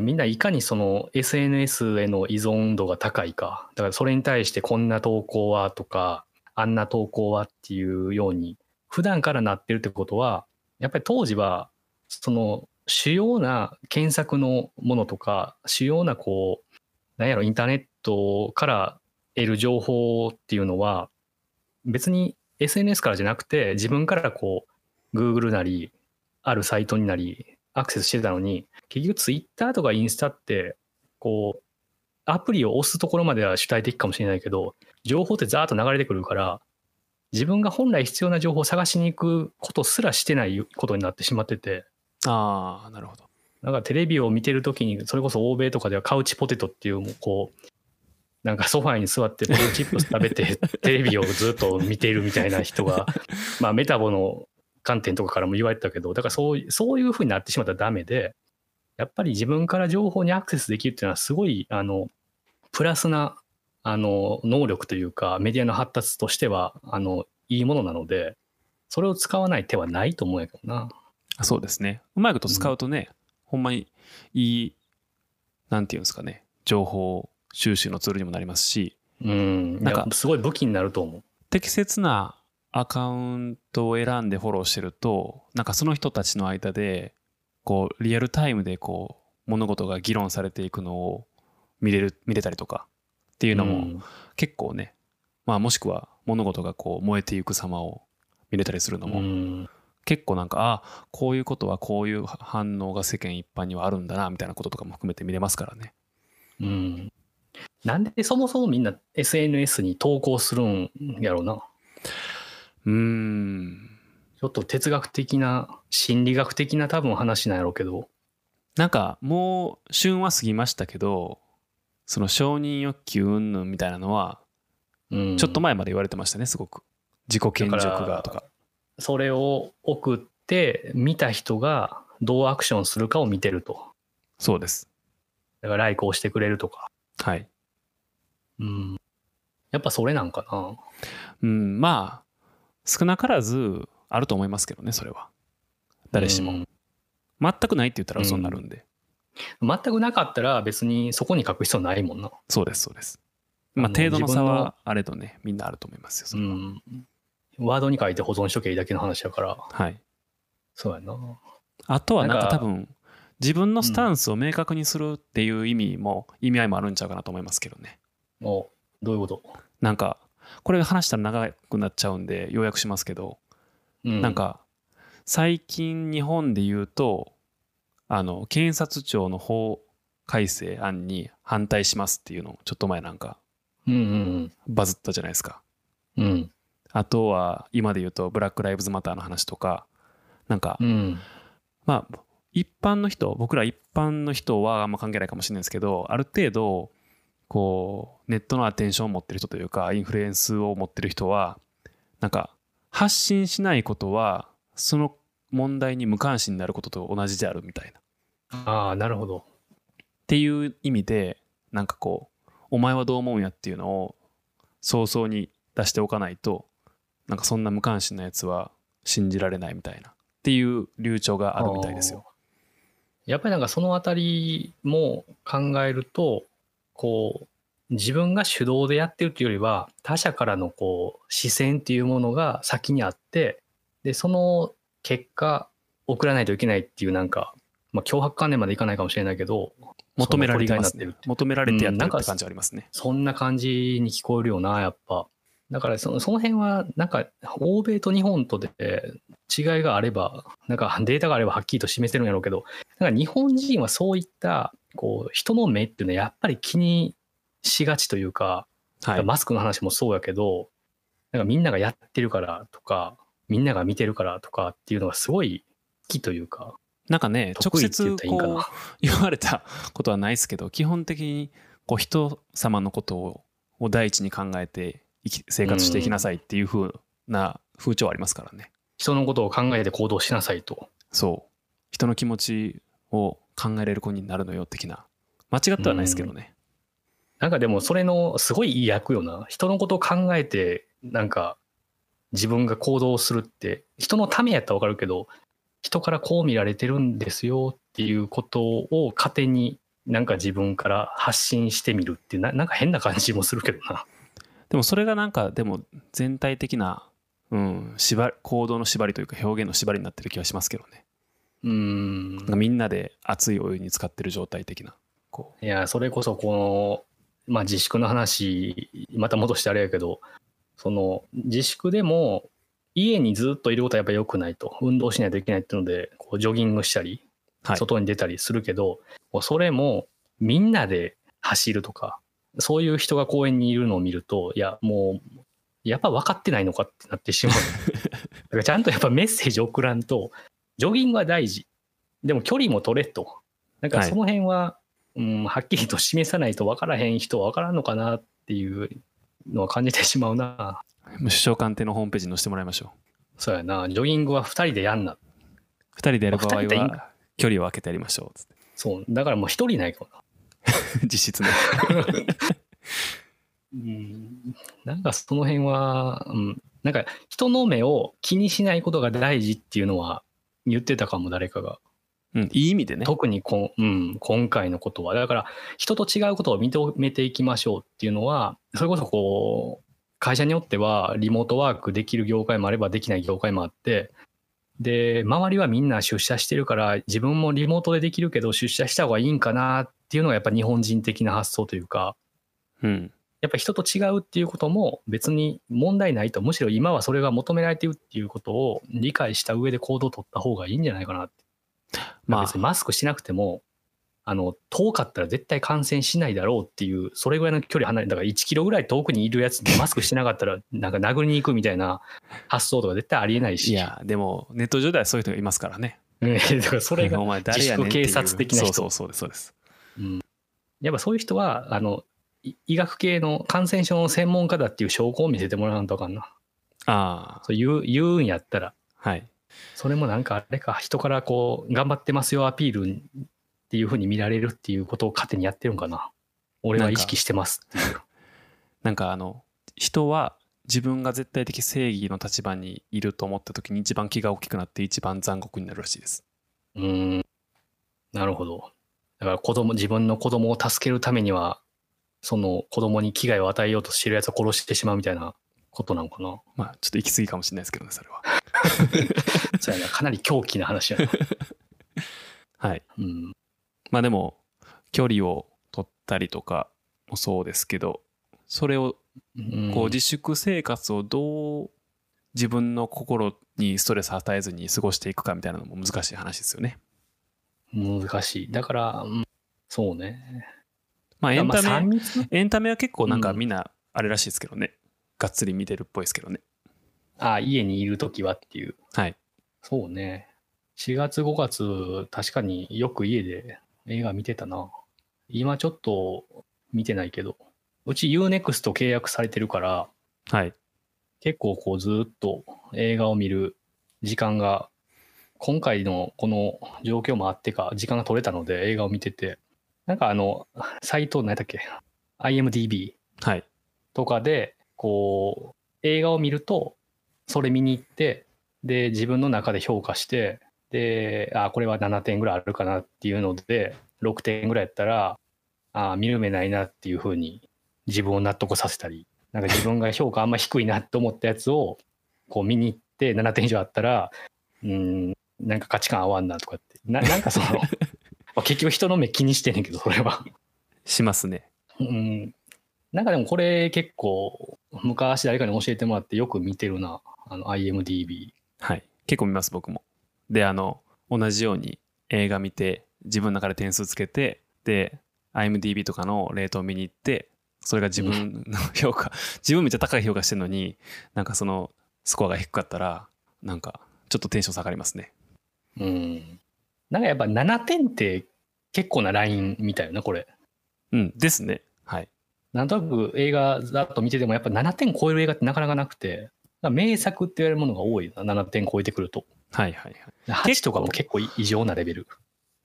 みんないかにその SNS への依存度が高いか。だからそれに対してこんな投稿はとか、あんな投稿はっていうように、普段からなってるってことは、やっぱり当時は、その主要な検索のものとか、主要なこう、なんやろ、インターネットから得る情報っていうのは、別に SNS からじゃなくて、自分からこう、Google なり、あるサイトになり、アクセスしてたのに、結局 Twitter とかインスタって、こう、アプリを押すところまでは主体的かもしれないけど、情報ってザーッと流れてくるから、自分が本来必要な情報を探しに行くことすらしてないことになってしまってて、ああなるほど。なんかテレビを見てるときに、それこそ欧米とかではカウチポテトっていう、もうこう、なんかソファーに座ってポテトチップス食べて テレビをずっと見ているみたいな人が、まあメタボの観点とかからも言われてたけど、だからそういうそういうふうになってしまったらダメで、やっぱり自分から情報にアクセスできるっていうのはすごい、あの、プラスな、あの、能力というか、メディアの発達としては、あの、いいものなので、それを使わない手はないと思うんやけどな。あそうですねうまいこと使うとね、ほんまにいいなんていうんですかね情報収集のツールにもなりますしうん。なんかすごい武器になると思う。適切なアカウントを選んでフォローしてるとなんかその人たちの間でこうリアルタイムでこう物事が議論されていくのを見れる見れたりとかっていうのもうん結構ね、まあもしくは物事がこう燃えていく様を見れたりするのも、うん結構なんかあこういうことはこういう反応が世間一般にはあるんだなみたいなこととかも含めて見れますからねうん。なんでそもそもみんな SNS に投稿するんやろうな。うーんちょっと哲学的な、心理学的な多分話なんやろうけど。なんかもう旬は過ぎましたけどその承認欲求云々みたいなのはうん、ちょっと前まで言われてましたねすごく自己顕示欲がとかそれを送って、見た人がどうアクションするかを見てると。そうですだから、ライクをしてくれるとか。はいうん。やっぱそれなんかな。うんまあ少なからずあると思いますけどねそれは誰しも、うん全くないって言ったら嘘になるんで、全くなかったら別にそこに書く必要ないもんな。そうですそうですまあ程度の差はあれどねみんなあると思いますよそうれは、ん。ワードに書いて保存しとけばいいだけの話だから。はい。そうやな。あとはなんかなんか多分自分のスタンスを明確にするっていう意味も、意味合いもあるんちゃうかなと思いますけどね。おどういうこと？なんかこれ話したら長くなっちゃうんで要約しますけど、うん。なんか最近日本で言うとあの検察庁の法改正案に反対しますっていうのをちょっと前なんかうんうん。バズったじゃないですか。うん。うん。あとは今で言うとブラック・ライブズ・マターの話とかなんか、うん。まあ一般の人僕ら一般の人はあんま関係ないかもしれないですけどある程度こうネットのアテンションを持ってる人というかインフルエンスを持ってる人はなんか発信しないことはその問題に無関心になることと同じであるみたいなっああ、なるほど。ていう意味でなんかこうお前はどう思うんやっていうのを早々に出しておかないとなんかそんな無関心なやつは信じられないみたいなっていう流暢があるみたいですよ。やっぱりなんかそのあたりも考えると、こう、自分が主導でやってるっていうよりは、他者からのこう、視線っていうものが先にあって、で、その結果、送らないといけないっていうなんか、まあ、脅迫観念までいかないかもしれないけど、求められて。求められてやってるって感じありますね。そんな感じに聞こえるよな、やっぱ。だからその、その辺は、なんか、欧米と日本とで違いがあれば、なんかデータがあればはっきりと示せるんやろうけど、なんか日本人はそういった、こう、人の目っていうのはやっぱり気にしがちというか、はい。マスクの話もそうやけど、なんかみんながやってるからとか、みんなが見てるからとかっていうのがすごい好きというか、なんかね、直得意って言接ったらいいんかなこう言われたことはないですけど、基本的にこう人様のことをを第一に考えて生き生活していきなさいっていう風な風潮ありますからね。人のことを考えて行動しなさいと。そう。人の気持ちを考えれる子になるのよ的な。間違ってはないですけどね。なんかでもそれのすごいいい役よな。人のことを考えて、なんか自分が行動するって、人のためやったらわかるけど、人からこう見られてるんですよっていうことを勝手になんか自分から発信してみるっていうな、なんか変な感じもするけどな。でもそれがなんかでも全体的な、うん、縛り行動の縛りというか表現の縛りになってる気がしますけどね。うーん。みんなで熱いお湯に浸かってる状態的な。こういや、それこそこの、まあ自粛の話、また戻してあれやけど、その自粛でも家にずっといることはやっぱ良くないと。運動しないといけないっていうので、こうジョギングしたり、はい。外に出たりするけど、もうそれもみんなで走るとか、そういう人が公園にいるのを見ると、いや、もう、やっぱ分かってないのかってなってしまう。だからちゃんとやっぱメッセージ送らんと、ジョギングは大事。でも距離も取れと。なんかはいその辺は、うん、はっきりと示さないと分からへん人は分からんのかなっていうのは感じてしまうな。首相官邸のホームページに載せてもらいましょう。そうやな。ジョギングは2人でやんな。二人でやる場合は距離を空けてやりましょうつって。そう。だからもう1人ないかもな。実質ね。うんなんかその辺は、うん、なんか人の目を気にしないことが大事っていうのは言ってたかも誰かが。うん、いい意味でね。特にこん、うん、今回のことは。だから人と違うことを認めていきましょうっていうのは、それこそこう、会社によってはリモートワークできる業界もあればできない業界もあって、で、周りはみんな出社してるから自分もリモートでできるけど出社した方がいいんかなっていうのがやっぱ日本人的な発想というか、うん。やっぱ人と違うっていうことも別に問題ないと、むしろ今はそれが求められているっていうことを理解した上で行動を取った方がいいんじゃないかなって。まあ、まあ別にマスクしなくても、あの、遠かったら絶対感染しないだろうっていう、それぐらいの距離離れ、だから1キロぐらい遠くにいるやつでマスクしてなかったら、なんか殴りに行くみたいな発想とか絶対ありえないし。いや、でもネット上ではそういう人がいますからね。うん、だからそれが 自粛警察的な人そうそうそうです、そうです。やっぱそういう人は、あの、い医学系の感染症の専門家だっていう証拠を見せてもらわんとあかんな。ああ、そう言う言うんやったら。はい。それもなんかあれか、人からこう、頑張ってますよアピールっていうふうに見られるっていうことを勝手にやってるんかな。俺は意識してますっていう。なんかあの、人は自分が絶対的正義の立場にいると思った時に一番気が大きくなって一番残酷になるらしいです。うーん。なるほど。だから子供、自分の子供を助けるためには、その子供に危害を与えようとしてるやつを殺してしまうみたいなことなのかな。まあちょっと行き過ぎかもしれないですけどね、それは。そうやな、かなり狂気な話やな。はい。うん。まあでも、距離を取ったりとかもそうですけど、それをうんこう自粛生活をどう自分の心にストレス与えずに過ごしていくかみたいなのも難しい話ですよね。難しい。だから、うんそうね。まあエンタまあメ、エンタメは結構なんかうんみんなあれらしいですけどね。がっつり見てるっぽいですけどね。あ家にいるときはっていう。はい。そうね。4月5月、確かによく家で映画見てたな。今ちょっと見てないけど。うち UNEXT 契約されてるから、はい。結構こうずっと映画を見る時間が、今回のこの状況もあってか、時間が取れたので映画を見てて、なんかあの、サイト、何だっけ ?IMDB はい。とかで、こう、映画を見ると、それ見に行って、で、自分の中で評価して、で、あ、これは7点ぐらいあるかなっていうので、6点ぐらいやったら、あ、見る目ないなっていうふうに自分を納得させたり、なんか自分が評価あんま低いなと思ったやつを、こう見に行って7点以上あったら、うん、なんか価値観合わんなとかって、な なんかその、まあ結局人の目気にしてんねんけど、それは。しますね。うん。なんかでもこれ結構昔誰かに教えてもらってよく見てるな。あの IMDB。はい。結構見ます、僕も。で、あの、同じように映画見て、自分の中で点数つけて、で、IMDB とかのレートを見に行って、それが自分の評価、自分めっちゃ高い評価してるのに、なんかそのスコアが低かったら、なんかちょっとテンション下がりますね。うん。なんかやっぱ7点って結構なラインみたいよな、これ。うん、ですね。はい。なんとなく映画ざっと見ててもやっぱ7点超える映画ってなかなかなくて、名作って言われるものが多いな、7点超えてくると。はいはいはい。8とかも結構異常なレベル。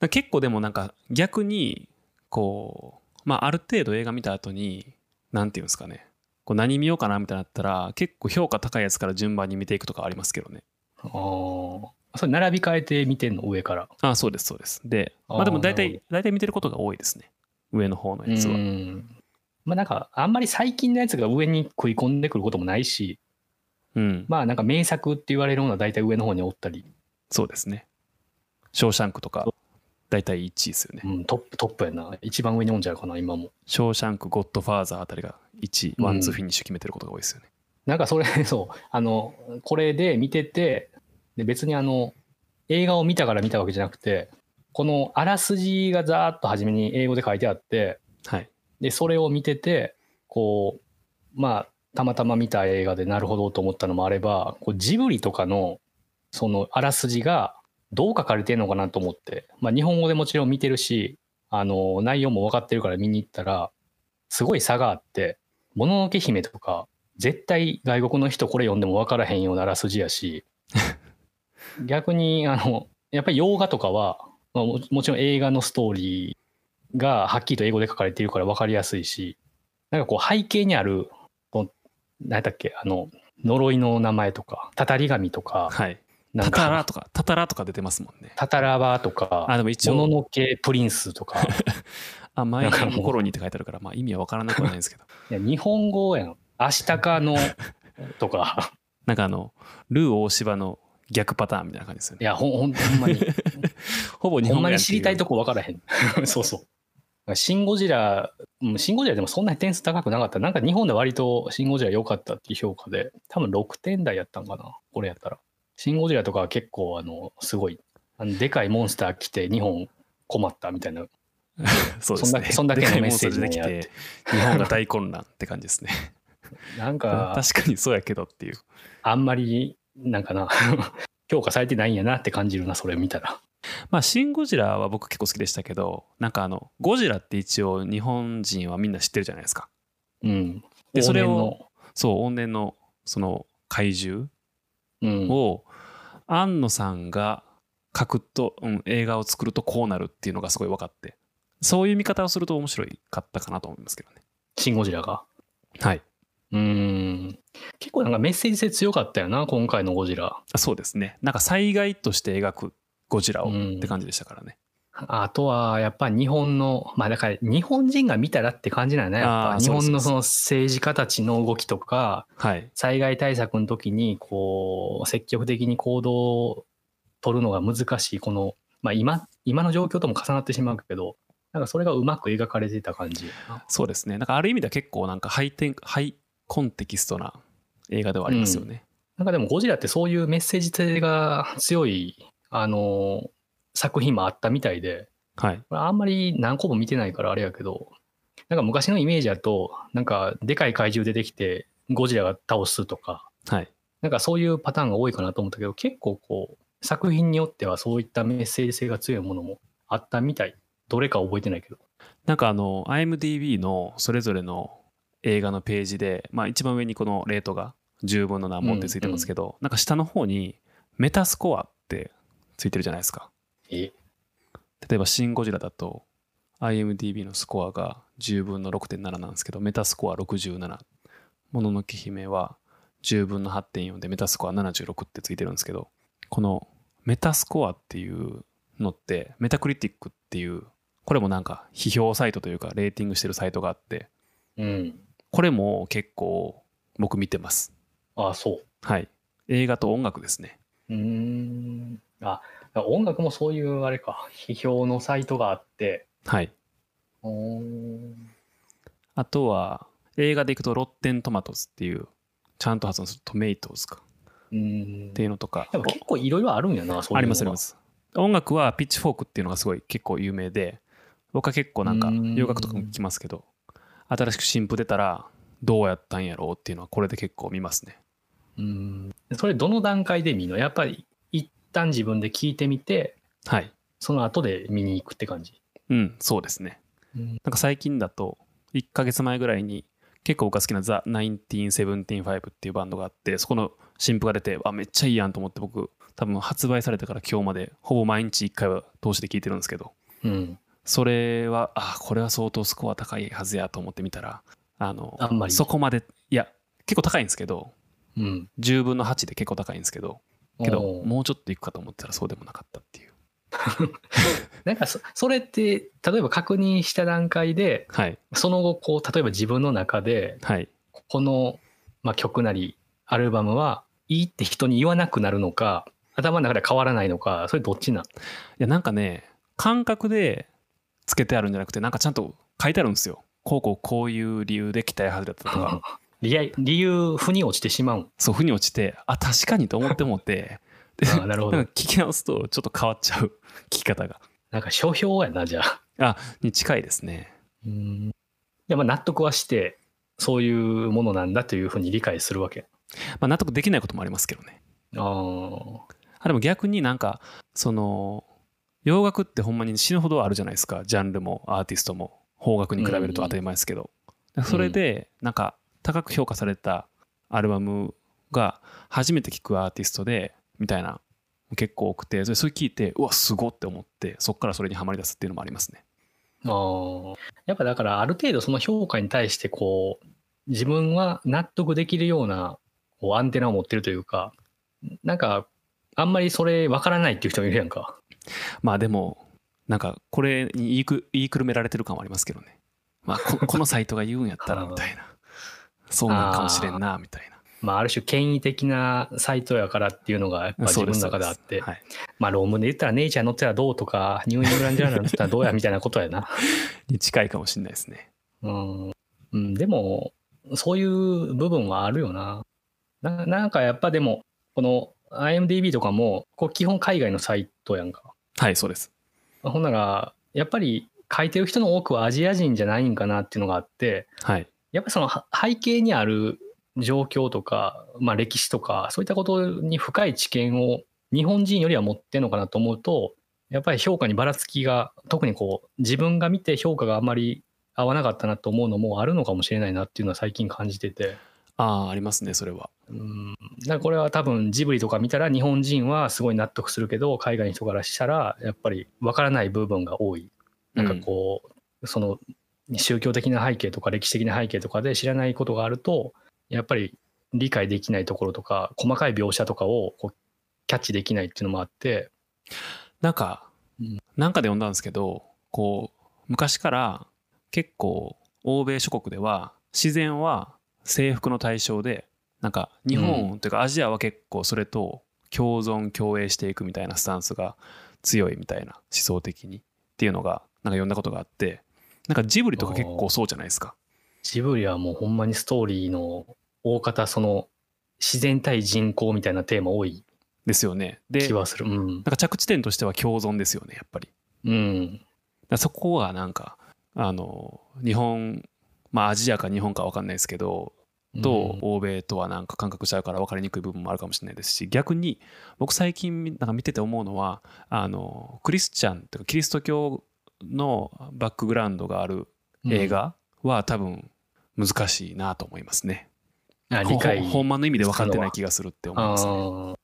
結構でもなんか逆にこうまあある程度映画見た後になんていうんですかねこう何見ようかなみたいになったら結構評価高いやつから順番に見ていくとかありますけどねああ。それ並び替えて見てんの、上から。あそうですそうです。でまあでも大体大体見てることが多いですね。上の方のやつは。うん。まあなんか、あんまり最近のやつが上に食い込んでくることもないし、うん。まあなんか名作って言われるのは大体上の方におったり、そうですね。ショーシャンクとか大体1位ですよね。うん、トップ、トップやな。一番上におんじゃうかな、今も。ショーシャンクゴッドファーザーあたりが1位。うん。ワンツーフィニッシュ決めてることが多いですよね。なんかそれ、そう、あの、これで見てて、で別にあの、映画を見たから見たわけじゃなくて、このあらすじがざーっと初めに英語で書いてあって、はい。で、それを見てて、こう、まあ、たまたま見た映画でなるほどと思ったのもあれば、こうジブリとかの、そのあらすじがどう書かれてるのかなと思って、まあ、日本語でもちろん見てるし、あの、内容も分かってるから見に行ったら、すごい差があって、もののけ姫とか、絶対外国の人これ読んでも分からへんようなあらすじやし、逆に、あの、やっぱり洋画とかは、まあ、ももちろん映画のストーリーがはっきりと英語で書かれているから分かりやすいし、なんかこう背景にある、こう何だっけ、あの、呪いの名前とか、たたり神とか、はい。なんタタラか、とかタタラとか出てますもんね。タタラバとか、あでも一応もののけプリンスとか、あ前かもうの頃にって書いてあるからまあ意味は分からなくはないんですけど。いや日本語やん。明日かのとか、なんかあの、ルー大柴の逆パターンみたいな感じですよね。いや、ほんほんほんまに、ほぼ日ほんま本語やんっていうに知りたいとこ分からへん。そうそう。シン・ゴジラ、うんシン・ゴジラでもそんなに点数高くなかった。なんか日本で割とシン・ゴジラ良かったっていう評価で、多分6点台やったんかな、これやったら。シン・ゴジラとかは結構、あの、すごい、あのでかいモンスター来て日本困ったみたいな。そうですね。そんだけのメッセージモンスター出てきて、日本が大混乱って感じですね。なんか、確かにそうやけどっていう。あんまり、なんかな、評価されてないんやなって感じるな、それ見たら。まあ、シン・ゴジラは僕結構好きでしたけど、なんかあの、ゴジラって一応日本人はみんな知ってるじゃないですか。うん。でそれをそう、往年のその怪獣の、うん、を、庵野さんが書くと、うん、映画を作るとこうなるっていうのがすごい分かって、そういう見方をすると面白かったかなと思いますけどね。シン・ゴジラが？はい。うーん。結構なんかメッセージ性強かったよな、今回のゴジラ。あそうですね。なんか災害として描くゴジラをうんって感じでしたからね。あとは、やっぱ日本の、まあだから日本人が見たらって感じなんやね。やっぱ日本のそその政治家たちの動きとか、はい。災害対策の時に、こう、積極的に行動を取るのが難しい、この、まあ今、今の状況とも重なってしまうけど、なんかそれがうまく描かれてた感じ。そうですね。なんかある意味では結構なんかハイテン、ハイコンテキストな映画ではありますよね。なんかでもゴジラってそういうメッセージ性が強い、あの、作品もあったみたいで、はい。あんまり何個も見てないからあれやけど、なんか昔のイメージだと、なんかでかい怪獣出てきてゴジラが倒すとか、はい。なんかそういうパターンが多いかなと思ったけど、結構こう、作品によってはそういったメッセージ性が強いものもあったみたい。どれか覚えてないけど。なんかあの、IMDB のそれぞれの映画のページで、まあ一番上にこのレートが10分の何本ってついてますけど、なんか下の方にメタスコアってついてるじゃないですか。え？例えば、シン・ゴジラだと、IMDB のスコアが10分の6.7なんですけど、メタスコア67。もののけ姫は10分の8.4でメタスコア76ってついてるんですけどこのメタスコアっていうのってメタクリティックっていうこれもなんか批評サイトというかレーティングしてるサイトがあってうん。これも結構僕見てます。ああ、そう。はい。映画と音楽ですね。うーん。あ、音楽もそういうあれか、批評のサイトがあって。はい。おー。あとは映画でいくとロッテントマトズっていうちゃんと発音するトメイトーズか。うーん。っていうのとか。でも結構いろいろあるんやな、そういうの。がありますありま。す。音楽はピッチフォークっていうのがすごい結構有名で僕は結構なんかうん。洋楽とかも聞きますけど新しく新譜出たらどうやったんやろうっていうのはこれで結構見ますねうん。それどの段階で見るの？やっぱり一旦自分で聞いてみて、はいその後で見に行くって感じ？うんそうですねうんなんか最近だと1ヶ月前ぐらいに結構僕が好きなザ・19175っていうバンドがあってそこの新譜が出てあめっちゃいいやんと思って僕多分発売されてから今日までほぼ毎日1回は通して聞いてるんですけどうん。それはあこれは相当スコア高いはずやと思ってみたらあのあんまり。そこまでいや結構高いんですけどうん。10分の8で結構高いんですけどけどもうちょっといくかと思ったらそうでもなかったっていう。なんかそそれって例えば確認した段階ではい。その後こう例えば自分の中ではい。この、まあ、曲なりアルバムはいいって人に言わなくなるのか頭の中で変わらないのかそれどっちなん？いやなんかね感覚でつけてあるんじゃなくてなんかちゃんと書いてあるんですよ。こうこうこういう理由で期待外れたとか。理由理由負に落ちてしまうん。そう負に落ちてあ確かにと思ってもって。で あーなるほど。聞き直すとちょっと変わっちゃう。聞き方が。なんか書評やなじゃあ。あに近いですね。うん。いやまあ納得はしてそういうものなんだというふうに理解するわけ。まあ納得できないこともありますけどね。あー。あでも逆になんかその洋楽ってほんまに死ぬほどあるじゃないですか。ジャンルもアーティストも。邦楽に比べると当たり前ですけど、それでなんか高く評価されたアルバムが初めて聴くアーティストでみたいな結構多くてそれそれ聞いてうわすごって思ってそっからそれにはまり出すっていうのもありますね。あー。やっぱだからある程度その評価に対してこう自分は納得できるようなこうアンテナを持ってるというかなんかあんまりそれ分からないっていう人もいるやんかまあでもなんかこれに言いく言いくるめられてる感はありますけどね。まあこ このサイトが言うんやったらみたいな。そうなんかもしれんなみたいな。まあある種権威的なサイトやからっていうのがやっぱ自分の中であって。はい。まあ論文で言ったらネイチャー載ってたらどうとかニューイングランドジャーナル載ってたらどうやみたいなことやな。に近いかもしれないですね。うん、うん、でもそういう部分はあるよな。ななんかやっぱでもこの IMDB とかもこう基本海外のサイトやんかはいそうですほんならやっぱり書いてる人の多くはアジア人じゃないんかなっていうのがあってはいやっぱりそのは背景にある状況とか、まあ、歴史とかそういったことに深い知見を日本人よりは持ってんのかなと思うとやっぱり評価にばらつきが特にこう自分が見て評価があんまり合わなかったなと思うのもあるのかもしれないなっていうのは最近感じてて。ああありますねそれは。うん。だからこれは多分ジブリとか見たら日本人はすごい納得するけど海外の人からしたらやっぱり分からない部分が多い。なんかこう、その宗教的な背景とか歴史的な背景とかで知らないことがあるとやっぱり理解できないところとか細かい描写とかをこうキャッチできないっていうのもあって。なんか、うん。なんかで読んだんですけどこう昔から結構欧米諸国では自然は征服の対象でなんか日本というかアジアは結構それと共存共栄していくみたいなスタンスが強いみたいな思想的にっていうのがなんか読んだことがあってなんかジブリとか結構そうじゃないですか？ジブリはもうほんまにストーリーの大方その自然対人口みたいなテーマ多いですよねでなん気はする。うん。か着地点としては共存ですよねやっぱりうん。そこがなんかあの日本まあアジアか日本か分かんないですけどと欧米とはなんか感覚ちゃうから分かりにくい部分もあるかもしれないですし逆に僕最近なんか見てて思うのはあのクリスチャンというかキリスト教のバックグラウンドがある映画は多分難しいなと思いますね。あ理解ほほんまの意味で分かってない気がするって思いますね。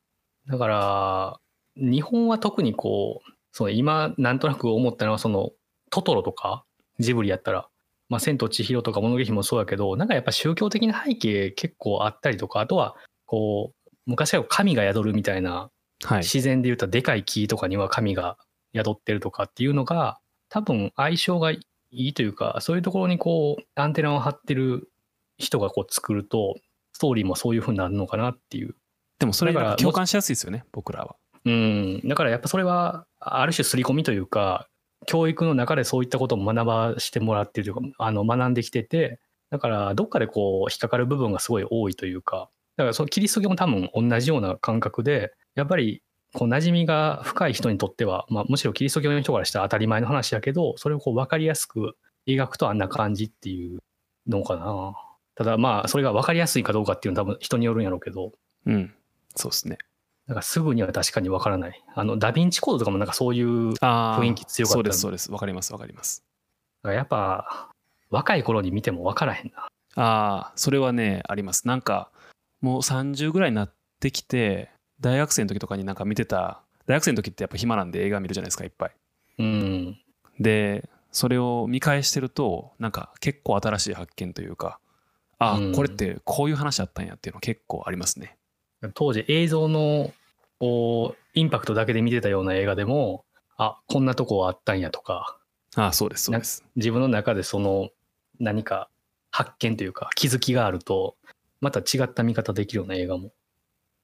だから日本は特にこうその今なんとなく思ったのはそのトトロとかジブリやったら「まあ、千と千尋」とか「物語もそうやけどなんかやっぱ宗教的な背景結構あったりとかあとはこう、昔は神が宿るみたいな、はい。自然で言うとでかい木とかには神が宿ってるとかっていうのが、多分相性がいいというか、そういうところにこう、アンテナを張ってる人がこう作ると、ストーリーもそういう風になるのかなっていう。でもそれが共感しやすいですよね、僕らは。うん。だからやっぱそれは、ある種刷り込みというか、教育の中でそういったことを学ばしてもらってるというか、あの、学んできてて、だからどっかでこう、引っかかる部分がすごい多いというか、だからそのキリスト教も多分同じような感覚で、やっぱりこう馴染みが深い人にとっては、まあ、むしろキリスト教の人からしたら当たり前の話やけど、それをこう分かりやすく描くとあんな感じっていうのかな。ただまあ、それが分かりやすいかどうかっていうのは多分人によるんやろうけど、うん。そうですね。なんかすぐには確かに分からない。あの、ダヴィンチコードとかもなんかそういう、ああ。雰囲気強かったそうです、そうです。わかります、わかります。やっぱ若い頃に見ても分からへんな。ああ、それはね、あります。なんか、もう30ぐらいになってきて、大学生の時とかになんか見てた、大学生の時ってやっぱ暇なんで映画見るじゃないですか、いっぱい。うん。で、それを見返してると、なんか結構新しい発見というか、あ、うんこれってこういう話あったんやっていうの結構ありますね。当時映像のこうインパクトだけで見てたような映画でも、あ、こんなとこあったんやとか、ああ、そうです、そうです。自分の中でその何か発見というか気づきがあると、また違った見方できるような映画も。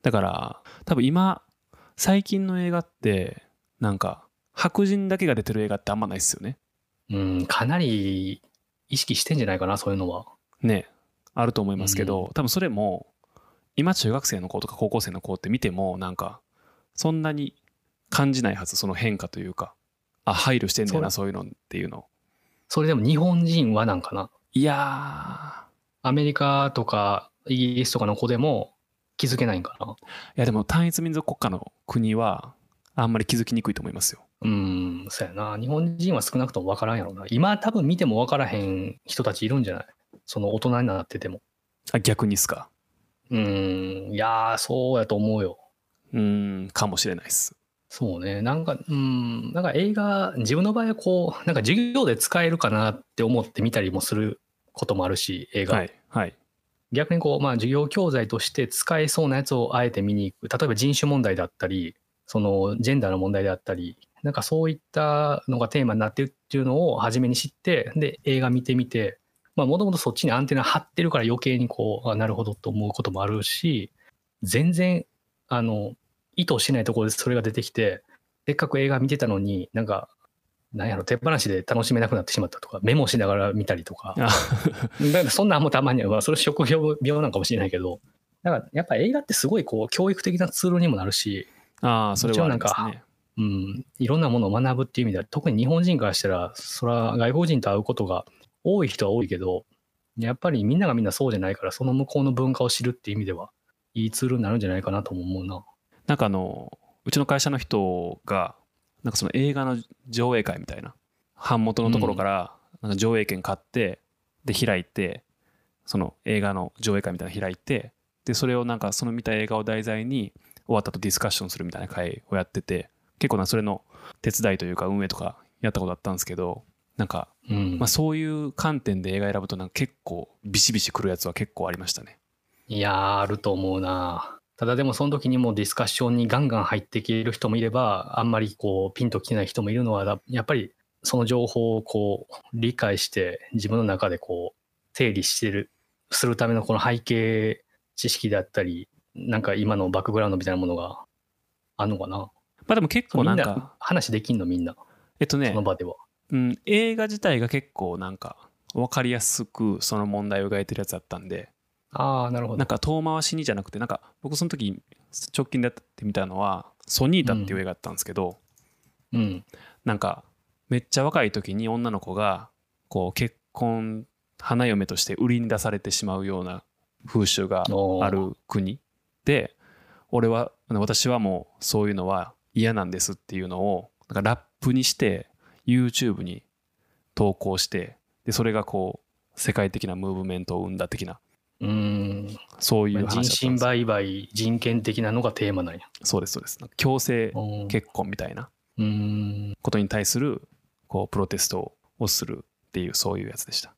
だから、多分今、最近の映画って、なんか、白人だけが出てる映画ってあんまないっすよね。うん、かなり意識してんじゃないかな、そういうのは。ねあると思いますけど、多分それも今中学生の子とか高校生の子って見てもなんかそんなに感じないはずその変化というかあ配慮してんだよなそういうのっていうのそれでも日本人はなんかな？いやアメリカとかイギリスとかの子でも気づけないんかな？ーいやでも単一民族国家の国はあんまり気づきにくいと思いますようん、そうやな。日本人は少なくとも分からんやろな。今多分見ても分からへん人たちいるんじゃない？その大人になってても。あ逆にっすか？うん、いやー、そうやと思うよ。うーんかもしれないっすそうね。なんか、うん、なんか映画、自分の場合はこう、なんか授業で使えるかなって思って見たりもすることもあるし、映画。はいはい逆にこう、まあ授業教材として使えそうなやつをあえて見に行く。例えば人種問題だったり、そのジェンダーの問題であったり、なんかそういったのがテーマになってるっていうのを初めに知って、で、映画見てみて、まあもともとそっちにアンテナ張ってるから余計にこう、あなるほどと思うこともあるし、全然、あの、意図しないところでそれが出てきて、せっかく映画見てたのに、なんか、なんやろ、手放しで楽しめなくなってしまったとか、メモしながら見たりとか、からそんなんもたまには、まあ、それ職業病なんかもしれないけど、だからやっぱ映画ってすごいこう教育的なツールにもなるし、あーそれはありますね。うん、いろんなものを学ぶっていう意味では、特に日本人からしたら、それは外国人と会うことが多い人は多いけど、やっぱりみんながみんなそうじゃないから、その向こうの文化を知るっていう意味では、いいツールになるんじゃないかなとも思うな。なんかあのうちの会社の人がなんかその映画の上映会みたいな版元のところからなんか上映券買ってで開いてその映画の上映会みたいなの開いてでそれをなんかその見た映画を題材に終わったとディスカッションするみたいな会をやってて結構なそれの手伝いというか運営とかやったことあったんですけどなんかうんまあそういう観点で映画選ぶとなんか結構ビシビシくるやつは結構ありましたね。いやー、あると思うな。ただでもその時にもディスカッションにガンガン入ってきる人もいれば、あんまりこうピンときてない人もいるのは、だやっぱりその情報をこう理解して自分の中でこう整理してる、するためのこの背景知識であったり、なんか今のバックグラウンドみたいなものがあんのかな。まあでも結構なんかな話できんのみんな、えっとねその場では。うん、映画自体が結構なんか分かりやすくその問題を描いてるやつだったんでああ、なるほど。なんか遠回しにじゃなくてなんか僕その時直近でやってみたのは「ソニータ」っていう映画だったんですけど、うん。なんかめっちゃ若い時に女の子がこう結婚花嫁として売りに出されてしまうような風習がある国で俺は私はもうそういうのは嫌なんですっていうのをなんかラップにして YouTube に投稿してでそれがこう世界的なムーブメントを生んだ的なうん。そういう話だったんですよ身売買、人権的なのがテーマなんや。そうですそうです強制うん結婚みたいなうん。ことに対するこうプロテストをするっていうそういうやつでした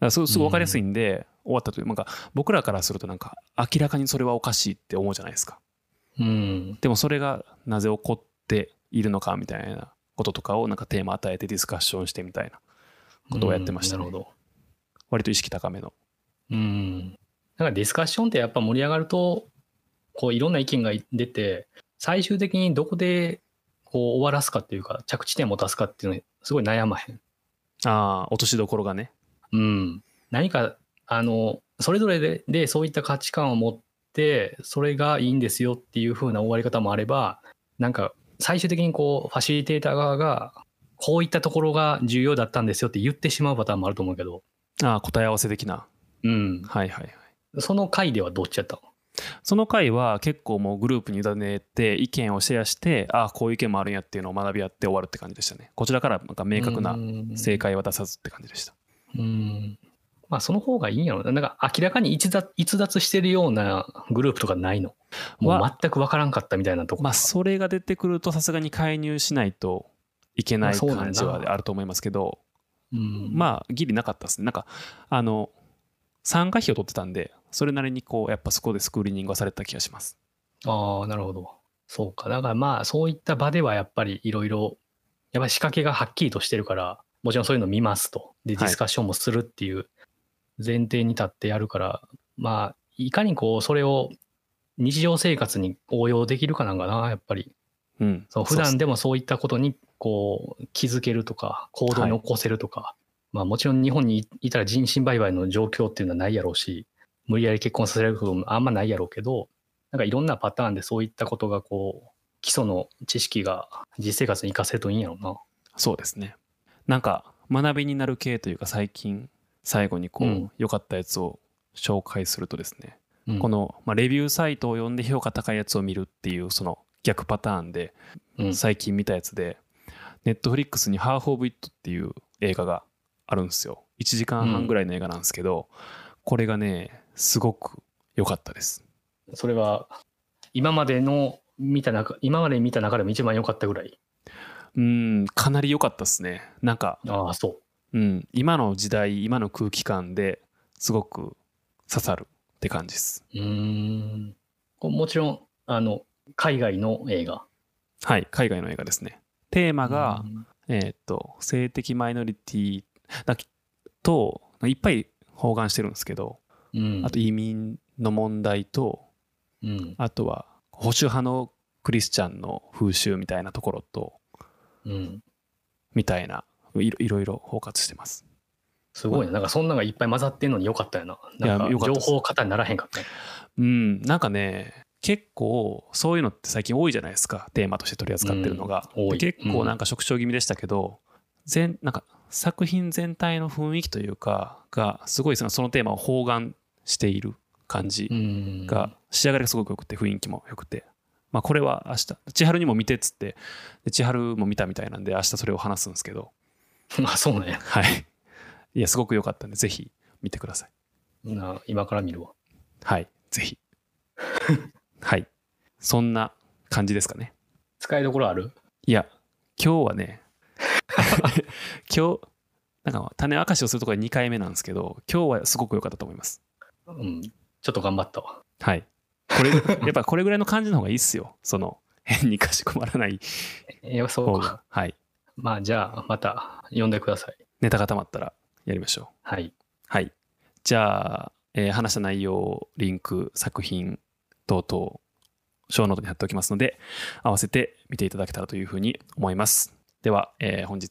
らすすごい分かりやすいんで、終わったというなんか僕らからするとなんか明らかにそれはおかしいって思うじゃないですかうん。でもそれがなぜ起こっているのかみたいなこととかをなんかテーマ与えてディスカッションしてみたいなことをやってましたね、うんなるほど。割と意識高めのうん。だからディスカッションってやっぱ盛り上がると、こういろんな意見が出て、最終的にどこでこう終わらすかっていうか、着地点を持たすかっていうのにすごい悩まへん。ああ落としどころがねうん。何か、あの、それぞれででそういった価値観を持って、それがいいんですよっていう風な終わり方もあれば、なんか最終的にこう、ファシリテーター側が、こういったところが重要だったんですよって言ってしまうパターンもあると思うけど、ああ答え合わせ的な。うん。はいはいはい。その回ではどっちやった？のその回は結構もうグループに委ねて意見をシェアしてああこういう意見もあるんやっていうのを学び合って終わるって感じでしたね。こちらからなんか明確な正解は出さずって感じでした。うん。まあその方がいいんやろな。なんか明らかに逸脱逸脱してるようなグループとかないの？もうは全く分からんかったみたいなとこ。まあそれが出てくるとさすがに介入しないといけない感じはあると思いますけどうん、まあギリなかったですねなんかあの参加費を取ってたんでそれなりにこうやっぱそこでスクリーニングはされた気がしますああ、なるほど。そうか。だからまあそういった場ではやっぱりいろいろ、やっぱり仕掛けがはっきりとしてるから、もちろんそういうの見ますと。で、はいディスカッションもするっていう前提に立ってやるから、まあ、いかにこう、それを日常生活に応用できるかなんかな、やっぱり。うんそう普段でもそういったことにこう気づけるとか行動に起こせるとか、まあもちろん日本にいいたら人身売買の状況っていうのはないやろうし無理やり結婚させられることもあんまないやろうけどなんかいろんなパターンでそういったことがこう基礎の知識が実生活に活かせるといいんやろうな。そうですねなんか学びになる系というか最近最後にこううん。良、かったやつを紹介するとですねうん。この、まあ、レビューサイトを読んで評価高いやつを見るっていうその逆パターンでうん。最近見たやつで、ネットフリックスに「ハーフ・オブ・イット」っていう映画があるんですよ。1時間半ぐらいの映画なんですけど、これがねすごく良かったです。それは今までの見た中今まで見た中でも一番良かったぐらい？うんかなり良かったですね。なんか、ああそう。うん、今の時代今の空気感ですごく刺さるって感じです。うーん。もちろんあの海外の映画。はい海外の映画ですね。テーマが、うん。えーっと性的マイノリティだといっぱい包含してるんですけど、うん。あと移民の問題とうん。あとは保守派のクリスチャンの風習みたいなところとうん、みたいないろいろいろ包括してます。すごいね。なんかそんなのがいっぱい混ざってんのによかったよな。なんか情報過多にならへんかった。ね。うん。なんかね結構そういうのって最近多いじゃないですか。テーマとして取り扱ってるのが、うん結構なんか縮小気味でしたけど、全なんか作品全体の雰囲気というかがすごいそのそのテーマを包含している感じうん。が仕上がりがすごく良くて雰囲気も良くて、まあ、これは明日。千春にも見てっつって。で千春も見たみたいなんで明日それを話すんですけど まあそうね。はい。いやすごく良かったんでぜひ見てください。な今から見るわ。はい。ぜひ。はい。そんな感じですかね。使いどころある？いや今日はね 今日なんか種明かしをするところは2回目なんですけど今日はすごく良かったと思います。うん。ちょっと頑張ったわ。はい。これやっぱこれぐらいの感じの方がいいっすよ。その変にかしこまらないそうか。はい。まあじゃあまた呼んでください。ネタが溜まったらやりましょうはい。はいじゃあ、えー話した内容リンク作品等々ショーノートに貼っておきますので合わせて見ていただけたらというふうに思いますでは、えー本日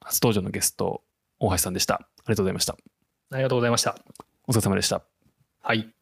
初登場のゲスト大橋さんでしたありがとうございましたありがとうございました。お疲れ様でしたはい。